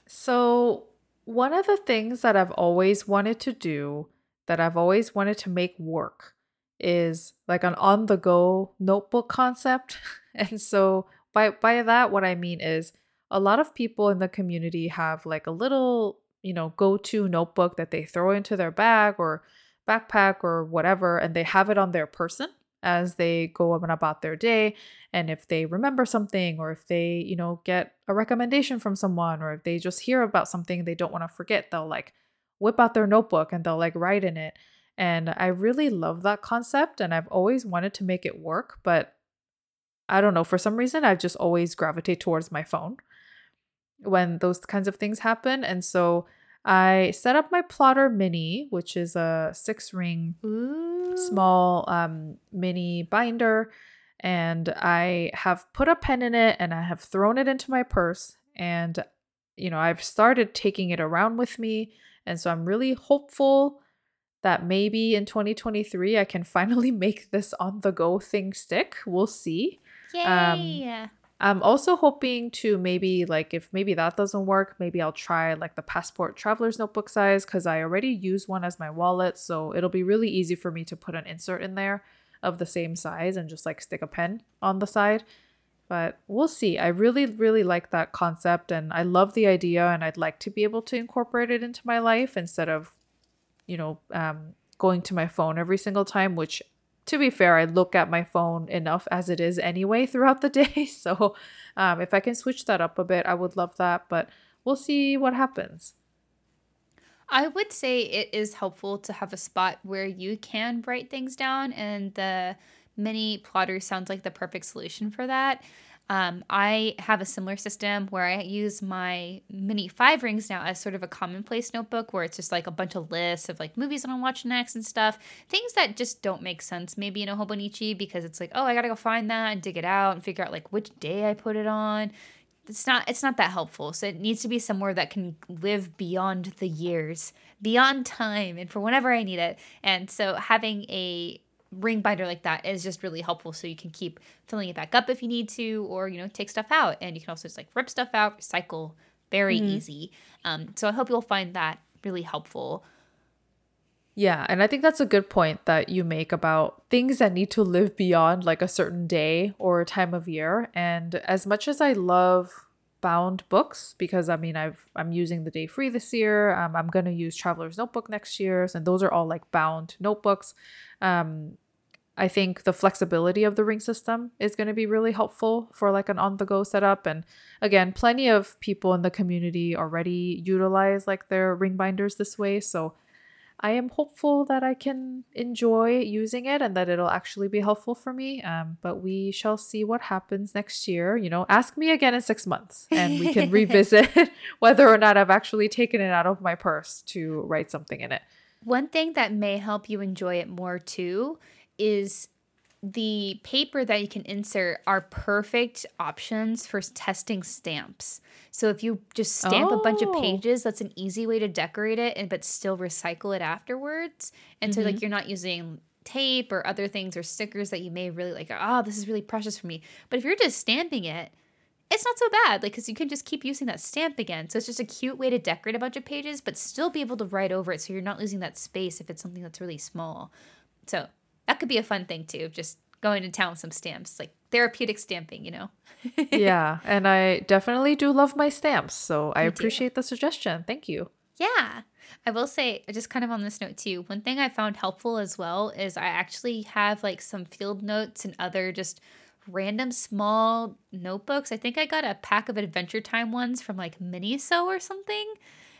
So, one of the things that I've always wanted to do that I've always wanted to make work is like an on the go notebook concept. And so by by that what I mean is a lot of people in the community have like a little, you know, go-to notebook that they throw into their bag or backpack or whatever and they have it on their person as they go on about their day and if they remember something or if they you know get a recommendation from someone or if they just hear about something they don't want to forget they'll like whip out their notebook and they'll like write in it. And I really love that concept and I've always wanted to make it work, but I don't know, for some reason I've just always gravitate towards my phone when those kinds of things happen. And so I set up my plotter mini, which is a six ring Ooh. small um, mini binder. And I have put a pen in it and I have thrown it into my purse. And, you know, I've started taking it around with me and so I'm really hopeful that maybe in 2023 I can finally make this on the go thing stick. We'll see. Um, Yay! Um, I'm also hoping to maybe like if maybe that doesn't work, maybe I'll try like the passport traveler's notebook size because I already use one as my wallet, so it'll be really easy for me to put an insert in there of the same size and just like stick a pen on the side. But we'll see. I really, really like that concept and I love the idea and I'd like to be able to incorporate it into my life instead of, you know, um, going to my phone every single time, which to be fair, I look at my phone enough as it is anyway throughout the day. So um, if I can switch that up a bit, I would love that. But we'll see what happens. I would say it is helpful to have a spot where you can write things down and the mini plotter sounds like the perfect solution for that. Um, I have a similar system where I use my mini five rings now as sort of a commonplace notebook where it's just like a bunch of lists of like movies that I'll watch next and stuff. Things that just don't make sense maybe in a Hobonichi because it's like, oh, I gotta go find that and dig it out and figure out like which day I put it on. It's not it's not that helpful. So it needs to be somewhere that can live beyond the years, beyond time, and for whenever I need it. And so having a ring binder like that is just really helpful so you can keep filling it back up if you need to or you know take stuff out and you can also just like rip stuff out recycle very mm-hmm. easy um, so i hope you'll find that really helpful yeah and i think that's a good point that you make about things that need to live beyond like a certain day or time of year and as much as i love bound books because I mean I've I'm using the day free this year. Um, I'm gonna use Traveler's Notebook next year, and those are all like bound notebooks. Um, I think the flexibility of the ring system is going to be really helpful for like an on the go setup. And again, plenty of people in the community already utilize like their ring binders this way. So I am hopeful that I can enjoy using it and that it'll actually be helpful for me. Um, but we shall see what happens next year. You know, ask me again in six months and we can revisit whether or not I've actually taken it out of my purse to write something in it. One thing that may help you enjoy it more too is the paper that you can insert are perfect options for testing stamps. So if you just stamp oh. a bunch of oh. pages, that's an easy way to decorate it and but still recycle it afterwards. And mm-hmm. so like mm-hmm. you're not using tape or other things or stickers that you may really like, oh, this is really precious for me. But if you're just stamping it, it's not so bad, like because you can just keep using that stamp again. So it's just a cute way to decorate a bunch of pages, but still be able to write over it, so you're not losing that space if it's something that's really small. So that could be a fun thing too. Just going to town with some stamps, like therapeutic stamping, you know. yeah, and I definitely do love my stamps, so I appreciate the suggestion. Thank you. Yeah. I will say, just kind of on this note too, one thing I found helpful as well is I actually have like some field notes and other just random small notebooks. I think I got a pack of Adventure Time ones from like Miniso or something.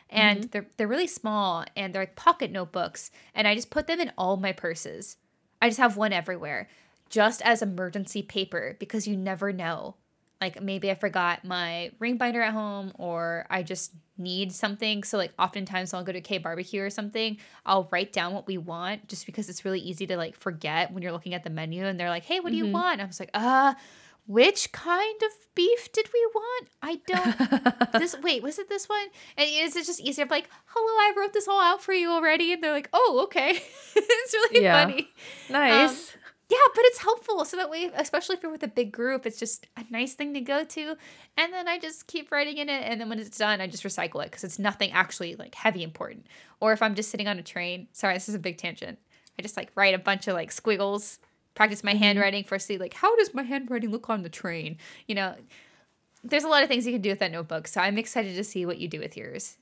And mm-hmm. they're they're really small and they're like pocket notebooks. And I just put them in all my purses. I just have one everywhere, just as emergency paper because you never know. Like maybe I forgot my ring binder at home or I just need something. So like oftentimes I'll go to K barbecue or something. I'll write down what we want just because it's really easy to like forget when you're looking at the menu and they're like, "Hey, what do you Mhm. want?" I was like, "Uh, which kind of beef did we want? I don't this wait, was it this one? And is it just easier? I'm like, hello, I wrote this all out for you already. And they're like, oh, okay. it's really Yeah. funny. nice. Um, yeah, but it's helpful. So that way, especially if you're with a big group, it's just a nice thing to go to. And then I just keep writing in it. And then when it's done, I just recycle it because it's nothing actually like heavy important. Or if I'm just sitting on a train, sorry, this is a big tangent. I just like write a bunch of like squiggles, practice my Mhm. handwriting for see like how does my handwriting look on the train? You know, there's a lot of things you can do with that notebook. So I'm excited to see what you do with yours.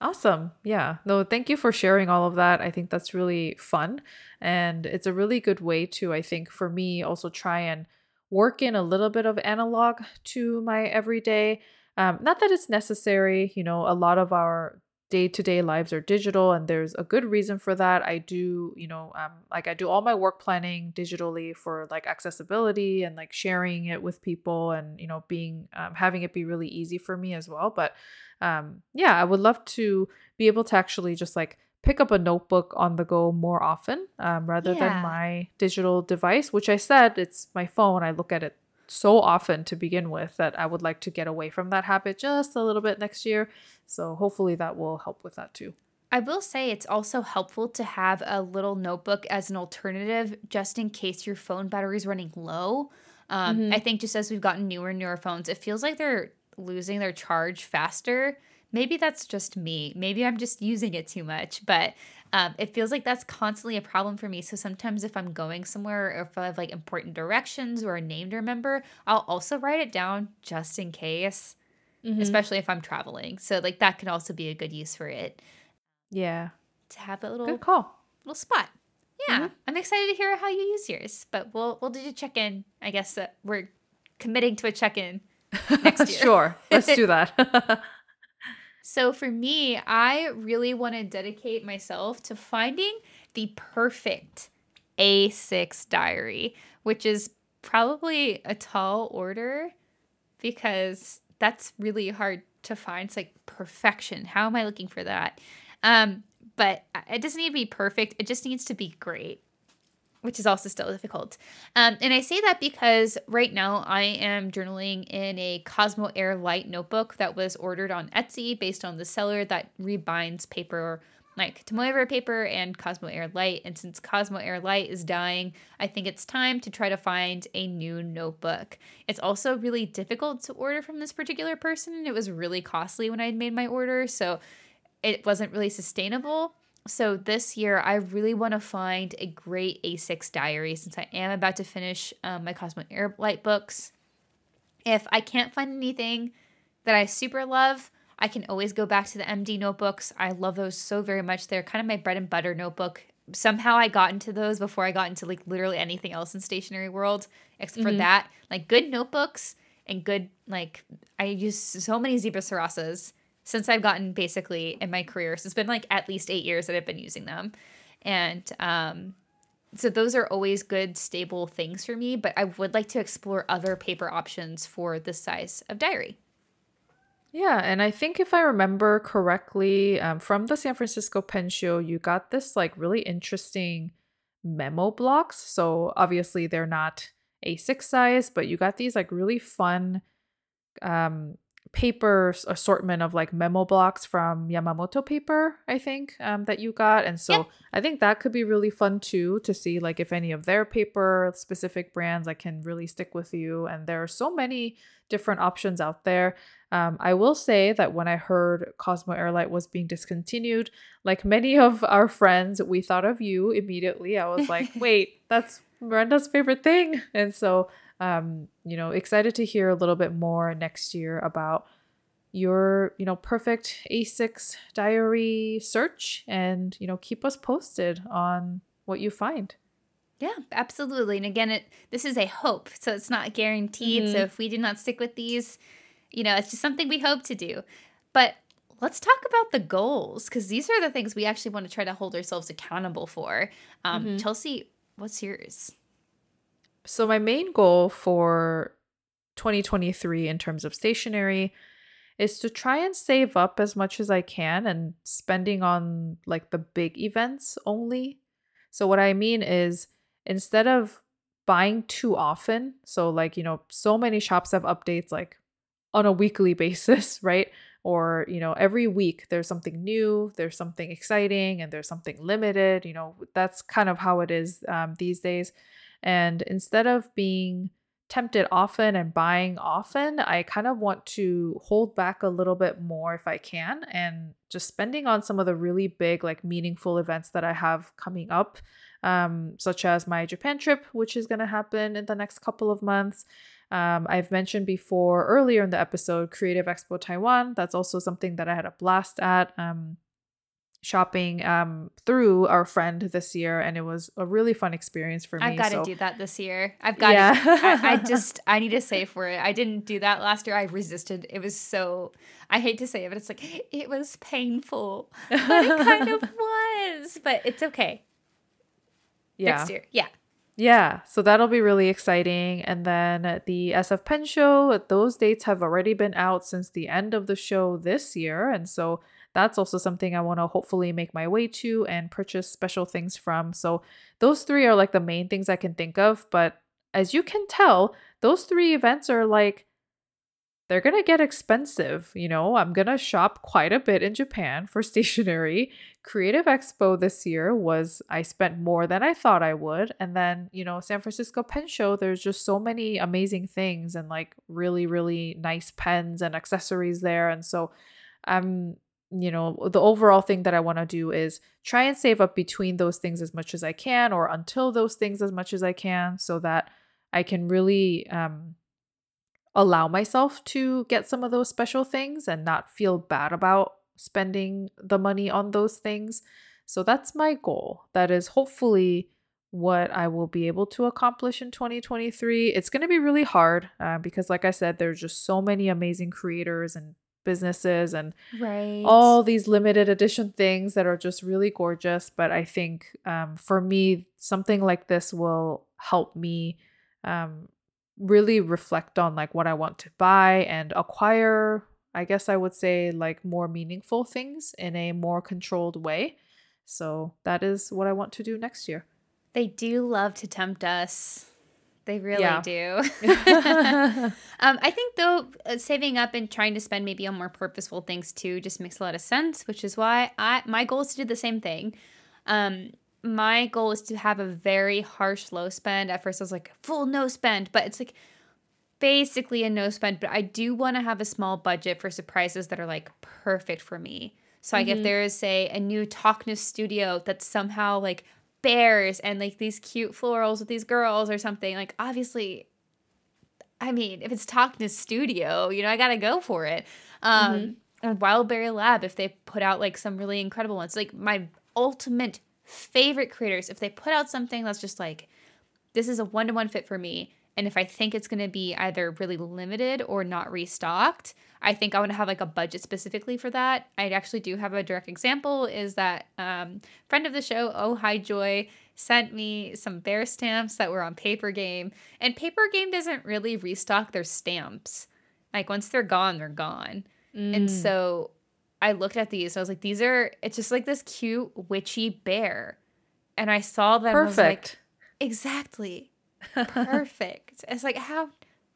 Awesome. Yeah. No, thank you for sharing all of that. I think that's really fun. And it's a really good way to, I think, for me, also try and work in a little bit of analog to my everyday. Um, not that it's necessary, you know, a lot of our day to day lives are digital, and there's a good reason for that. I do, you know, um, like I do all my work planning digitally for like accessibility and like sharing it with people and, you know, being, um, having it be really easy for me as well. But um, yeah, I would love to be able to actually just like pick up a notebook on the go more often um, rather Yeah. than my digital device, which I said it's my phone. I look at it so often to begin with that I would like to get away from that habit just a little bit next year. So hopefully that will help with that too. I will say it's also helpful to have a little notebook as an alternative just in case your phone battery is running low. Um, Mhm. I think just as we've gotten newer and newer phones, it feels like they're losing their charge faster. Maybe that's just me. Maybe I'm just using it too much, but um, it feels like that's constantly a problem for me. So sometimes if I'm going somewhere or if I have like important directions or a name to remember, I'll also write it down just in case, especially if I'm traveling. So like that can also be a good use for it Yeah, to have a little good call. little spot. Yeah, Mhm. I'm excited to hear how you use yours. But we'll we'll do a check in. I guess that we're committing to a check in next year. sure, let's do that. So for me, I really want to dedicate myself to finding the perfect A6 diary, which is probably a tall order because that's really hard to find. It's like perfection. How am I looking for that? Um, but it doesn't need to be perfect. It just needs to be great, which is also still difficult. Um, and I say that because right now I am journaling in a Cosmo Air Light notebook that was ordered on Etsy based on the seller that rebinds paper like Tomoe paper and Cosmo Air Light. And since Cosmo Air Light is dying, I think it's time to try to find a new notebook. It's also really difficult to order from this particular person, and it was really costly when I made my order. So it wasn't really sustainable. So this year, I really want to find a great A6 diary since I am about to finish um, my Cosmo Air Light books. If I can't find anything that I super love, I can always go back to the MD notebooks. I love those so very much. They're kind of my bread and butter notebook. Somehow I got into those before I got into like literally anything else in stationery world, except for Mhm. that. Like good notebooks and good like I use so many zebra sarasas since I've gotten basically in my career. So it's been like at least eight years that I've been using them. And um so those are always good stable things for me, but I would like to explore other paper options for this size of diary. Yeah, and I think if I remember correctly, um, from the San Francisco Pen Show, you got this like really interesting memo blocks. So obviously they're not A6 size, but you got these like really fun um, paper assortment of like memo blocks from Yamamoto paper, I think, um, that you got. And so yeah. I think that could be really fun too to see like if any of their paper specific brands I can really stick with you. And there are so many different options out there. Um, I will say that when I heard Cosmo Airlight was being discontinued, like many of our friends, we thought of you immediately. I was like, wait, that's Miranda's favorite thing. And so um, you know, excited to hear a little bit more next year about your, you know, perfect A6 diary search and, you know, keep us posted on what you find. Yeah, absolutely. And again, it this is a hope, so it's not guaranteed. Mm-hmm. So if we do not stick with these, you know, it's just something we hope to do. But let's talk about the goals because these are the things we actually want to try to hold ourselves accountable for. Um, mm-hmm. Chelsea, what's yours? So, my main goal for 2023 in terms of stationery is to try and save up as much as I can and spending on like the big events only. So, what I mean is instead of buying too often, so like, you know, so many shops have updates like on a weekly basis, right? Or, you know, every week there's something new, there's something exciting, and there's something limited. You know, that's kind of how it is um, these days. And instead of being tempted often and buying often, I kind of want to hold back a little bit more if I can and just spending on some of the really big, like meaningful events that I have coming up, um, such as my Japan trip, which is going to happen in the next couple of months. Um, I've mentioned before earlier in the episode Creative Expo Taiwan. That's also something that I had a blast at. Um, shopping um through our friend this year and it was a really fun experience for me. I've got to so. do that this year. I've got yeah. to I, I, just I need to say for it. I didn't do that last year. I resisted. It was so I hate to say it, but it's like it was painful. But it kind of was. But it's okay. Yeah. Next year. Yeah. Yeah, so that'll be really exciting. And then the SF Pen Show, those dates have already been out since the end of the show this year. And so that's also something I want to hopefully make my way to and purchase special things from. So those three are like the main things I can think of. But as you can tell, those three events are like, they're going to get expensive. You know, I'm going to shop quite a bit in Japan for stationery. Creative Expo this year was, I spent more than I thought I would. And then, you know, San Francisco Pen Show, there's just so many amazing things and like really, really nice pens and accessories there. And so I'm you know, the overall thing that I want to do is try and save up between those things as much as I can or until those things as much as I can so that I can really um, allow myself to get some of those special things and not feel bad about spending the money on those things. So that's my goal. That is hopefully what I will be able to accomplish in 2023. It's going to be really hard uh, because, like I said, there's just so many amazing creators and businesses and right. all these limited edition things that are just really gorgeous. But I think um, for me, something like this will help me um, really reflect on like what I want to buy and acquire. I guess I would say like more meaningful things in a more controlled way. So that is what I want to do next year. They do love to tempt us. They really yeah. do. um, I think though, uh, saving up and trying to spend maybe on more purposeful things too just makes a lot of sense. Which is why I my goal is to do the same thing. Um, my goal is to have a very harsh low spend. At first, I was like full no spend, but it's like basically a no spend. But I do want to have a small budget for surprises that are like perfect for me. So like mm-hmm. if there is say a new Talkness studio that's somehow like bears and like these cute florals with these girls or something. Like obviously, I mean, if it's Talkness Studio, you know, I gotta go for it. Um, mm-hmm. And Wildberry Lab, if they put out like some really incredible ones, like my ultimate favorite creators, if they put out something that's just like, this is a one to one fit for me, and if I think it's to be either really limited or not restocked, I think I want to have like a budget specifically for that. I actually do have a direct example is that um, friend of the show, Oh Hi Joy, sent me some bear stamps that were on Paper Game, and Paper Game doesn't really restock their stamps. Like once they're gone, they're gone. Mm. And so I looked at these. I was like, these are. It's just like this cute witchy bear, and I saw them. Perfect. Like, exactly perfect. it's like how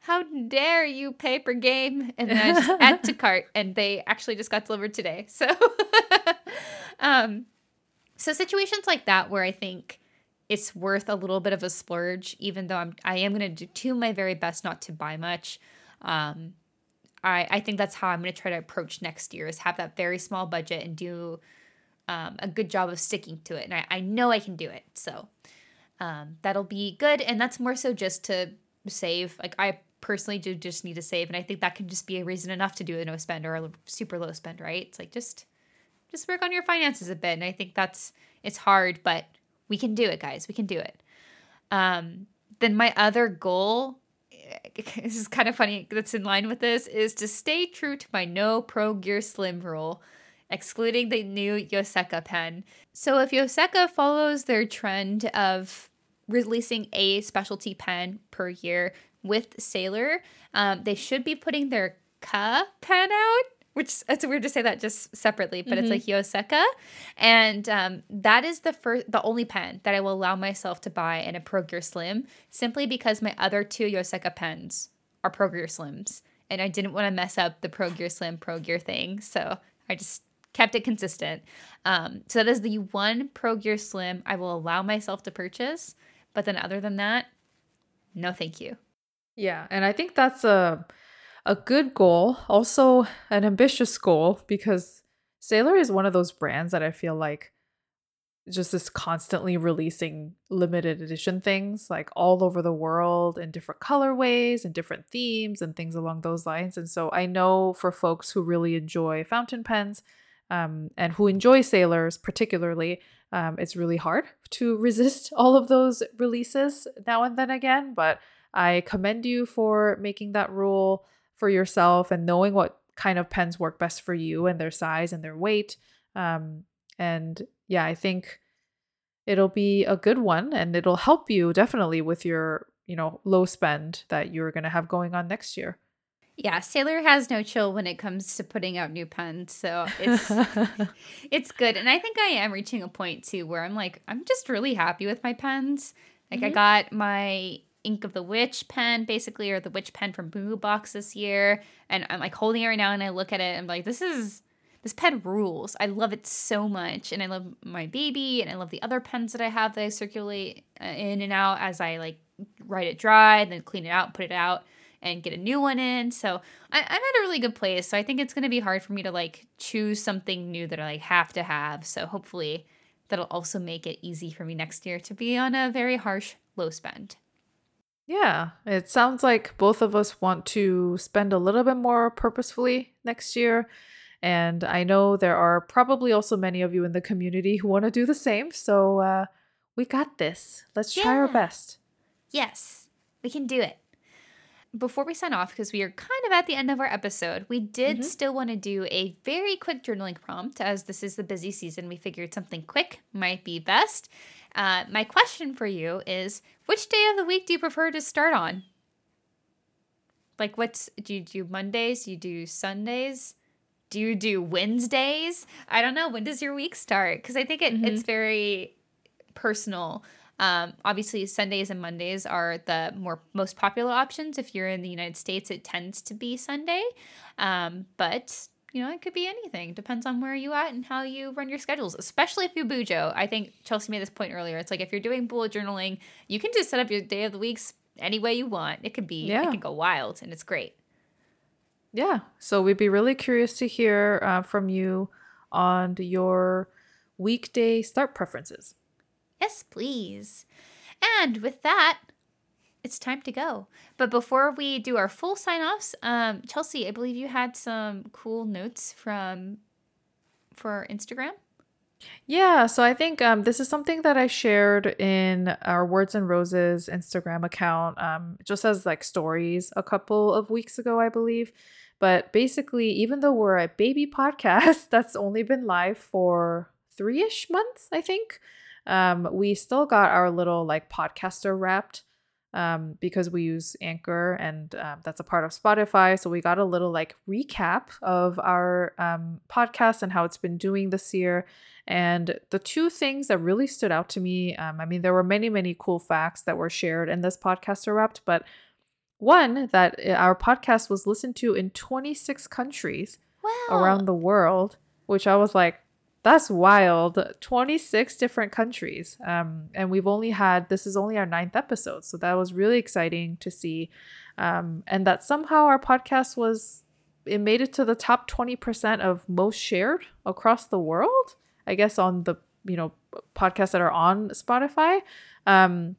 how dare you paper game? And then I just add to cart and they actually just got delivered today. So um so situations like that where I think it's worth a little bit of a splurge, even though I'm I am gonna do, do my very best not to buy much. Um I, I think that's how I'm going to try to approach next year is have that very small budget and do um, a good job of sticking to it. And I, I know I can do it. So um, that'll be good. And that's more so just to save. Like I personally do just need to save. And I think that can just be a reason enough to do a no spend or a super low spend, right? It's like just just work on your finances a bit. And I think that's it's hard, but we can do it, guys. We can do it. Um, then my other goal this is kind of funny that's in line with this is to stay true to my no pro gear slim rule excluding the new yoseka pen so if yoseka follows their trend of releasing a specialty pen per year with sailor um, they should be putting their ka pen out which it's weird to say that just separately, but mm-hmm. it's like Yoseka, and um, that is the first, the only pen that I will allow myself to buy in a Pro Gear Slim, simply because my other two Yoseka pens are Pro Gear Slims, and I didn't want to mess up the Pro Gear Slim Pro Gear thing, so I just kept it consistent. Um, so that is the one Pro Gear Slim I will allow myself to purchase, but then other than that, no, thank you. Yeah, and I think that's a a good goal, also an ambitious goal, because Sailor is one of those brands that I feel like just is constantly releasing limited edition things like all over the world in different colorways and different themes and things along those lines. And so I know for folks who really enjoy fountain pens um, and who enjoy sailors particularly, um, it's really hard to resist all of those releases now and then again. But I commend you for making that rule for yourself and knowing what kind of pens work best for you and their size and their weight. Um, and yeah, I think it'll be a good one and it'll help you definitely with your, you know, low spend that you're going to have going on next year. Yeah, Sailor has no chill when it comes to putting out new pens, so it's it's good. And I think I am reaching a point too where I'm like I'm just really happy with my pens. Like mm-hmm. I got my Ink of the Witch pen, basically, or the Witch pen from Bungubox this year. And I'm like holding it right now and I look at it and I'm like, this is this pen rules. I love it so much. And I love my baby and I love the other pens that I have that I circulate uh, in and out as I like write it dry, then clean it out, put it out and get a new one in. So I, am at a really good place. So I think it's going to be hard for me to like choose something new that I like have to have. So hopefully that'll also make it easy for me next year to be on a very harsh low spend. Yeah, it sounds like both of us want to spend a little bit more purposefully next year. And I know there are probably also many of you in the community who want to do the same. So uh, we got this. Let's yeah. try our best. Yes, we can do it. Before we sign off, because we are kind of at the end of our episode, we did mm-hmm. still want to do a very quick journaling prompt. As this is the busy season, we figured something quick might be best. Uh, my question for you is which day of the week do you prefer to start on? Like, what's do you do Mondays? Do you do Sundays? Do you do Wednesdays? I don't know. When does your week start? Because I think it, mm-hmm. it's very personal. Um, obviously, Sundays and Mondays are the more most popular options. If you're in the United States, it tends to be Sunday. Um, but you know, it could be anything. Depends on where you at and how you run your schedules, especially if you bujo. I think Chelsea made this point earlier. It's like if you're doing bullet journaling, you can just set up your day of the weeks any way you want. It could be, yeah. it can go wild and it's great. Yeah. So we'd be really curious to hear uh, from you on your weekday start preferences. Yes, please. And with that, it's time to go. But before we do our full sign offs, um, Chelsea, I believe you had some cool notes from for Instagram. Yeah, so I think um, this is something that I shared in our Words and Roses Instagram account, um, just as like stories a couple of weeks ago, I believe. But basically, even though we're a baby podcast that's only been live for three ish months, I think, um, we still got our little like podcaster wrapped um, because we use Anchor and um, that's a part of Spotify. So we got a little like recap of our um, podcast and how it's been doing this year. And the two things that really stood out to me, um, I mean, there were many, many cool facts that were shared in this podcast wrapped, but one that uh, our podcast was listened to in 26 countries Wow. around the world, which I was like, that's wild. 26 different countries. Um, and we've only had, this is only our ninth episode. So that was really exciting to see. Um, and that somehow our podcast was, it made it to the top 20% of most shared across the world, I guess, on the, you know, podcasts that are on Spotify. Um,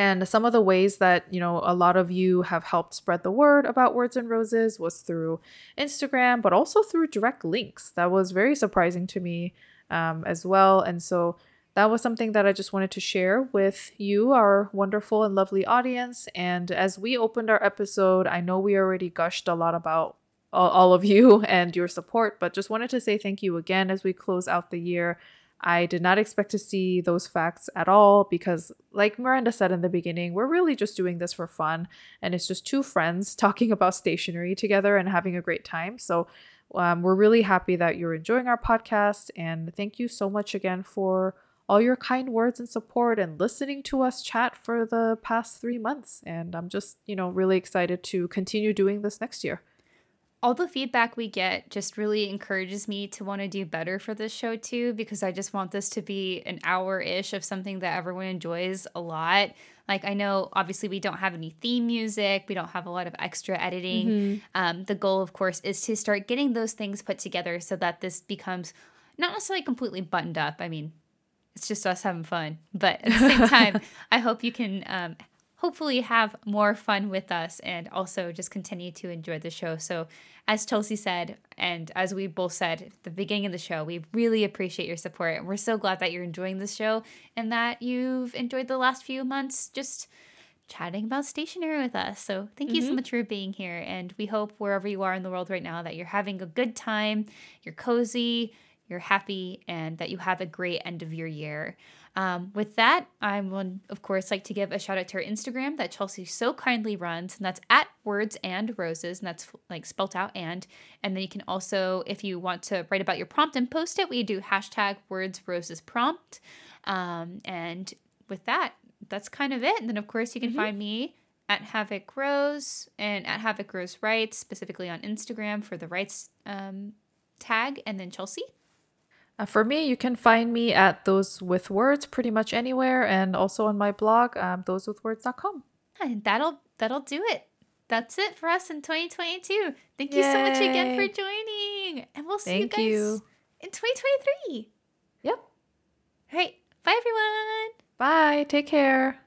and some of the ways that, you know, a lot of you have helped spread the word about Words and Roses was through Instagram, but also through direct links. That was very surprising to me um, as well. And so that was something that I just wanted to share with you, our wonderful and lovely audience. And as we opened our episode, I know we already gushed a lot about all, all of you and your support, but just wanted to say thank you again as we close out the year. I did not expect to see those facts at all because, like Miranda said in the beginning, we're really just doing this for fun. And it's just two friends talking about stationery together and having a great time. So, um, we're really happy that you're enjoying our podcast. And thank you so much again for all your kind words and support and listening to us chat for the past three months. And I'm just, you know, really excited to continue doing this next year all the feedback we get just really encourages me to want to do better for this show too because I just want this to be an hour ish of something that everyone enjoys a lot. Like I know obviously we don't have any theme music, we don't have a lot of extra editing. Mm-hmm. Um, the goal, of course, is to start getting those things put together so that this becomes not necessarily completely buttoned up. I mean, it's just us having fun, but at the same time, I hope you can um, hopefully have more fun with us and also just continue to enjoy the show. So, as Chelsea said, and as we both said at the beginning of the show, we really appreciate your support. And we're so glad that you're enjoying the show and that you've enjoyed the last few months just chatting about stationery with us. So, thank you mm-hmm. so much for being here. And we hope wherever you are in the world right now that you're having a good time, you're cozy, you're happy, and that you have a great end of your year. Um, with that, I would, of course, like to give a shout out to our Instagram that Chelsea so kindly runs, and that's at Words and Roses, and that's like spelt out and. And then you can also, if you want to write about your prompt and post it, we do hashtag Words Roses Prompt. Um, and with that, that's kind of it. And then, of course, you can mm-hmm. find me at Havok Rose and at Havok Rose Writes, specifically on Instagram for the writes um, tag, and then Chelsea. Uh, for me, you can find me at Those With Words pretty much anywhere, and also on my blog, um, thosewithwords.com. And that'll that'll do it. That's it for us in 2022. Thank you so much again for joining, and we'll see Thank you guys you. in 2023. Yep. All right. Bye, everyone. Bye. Take care.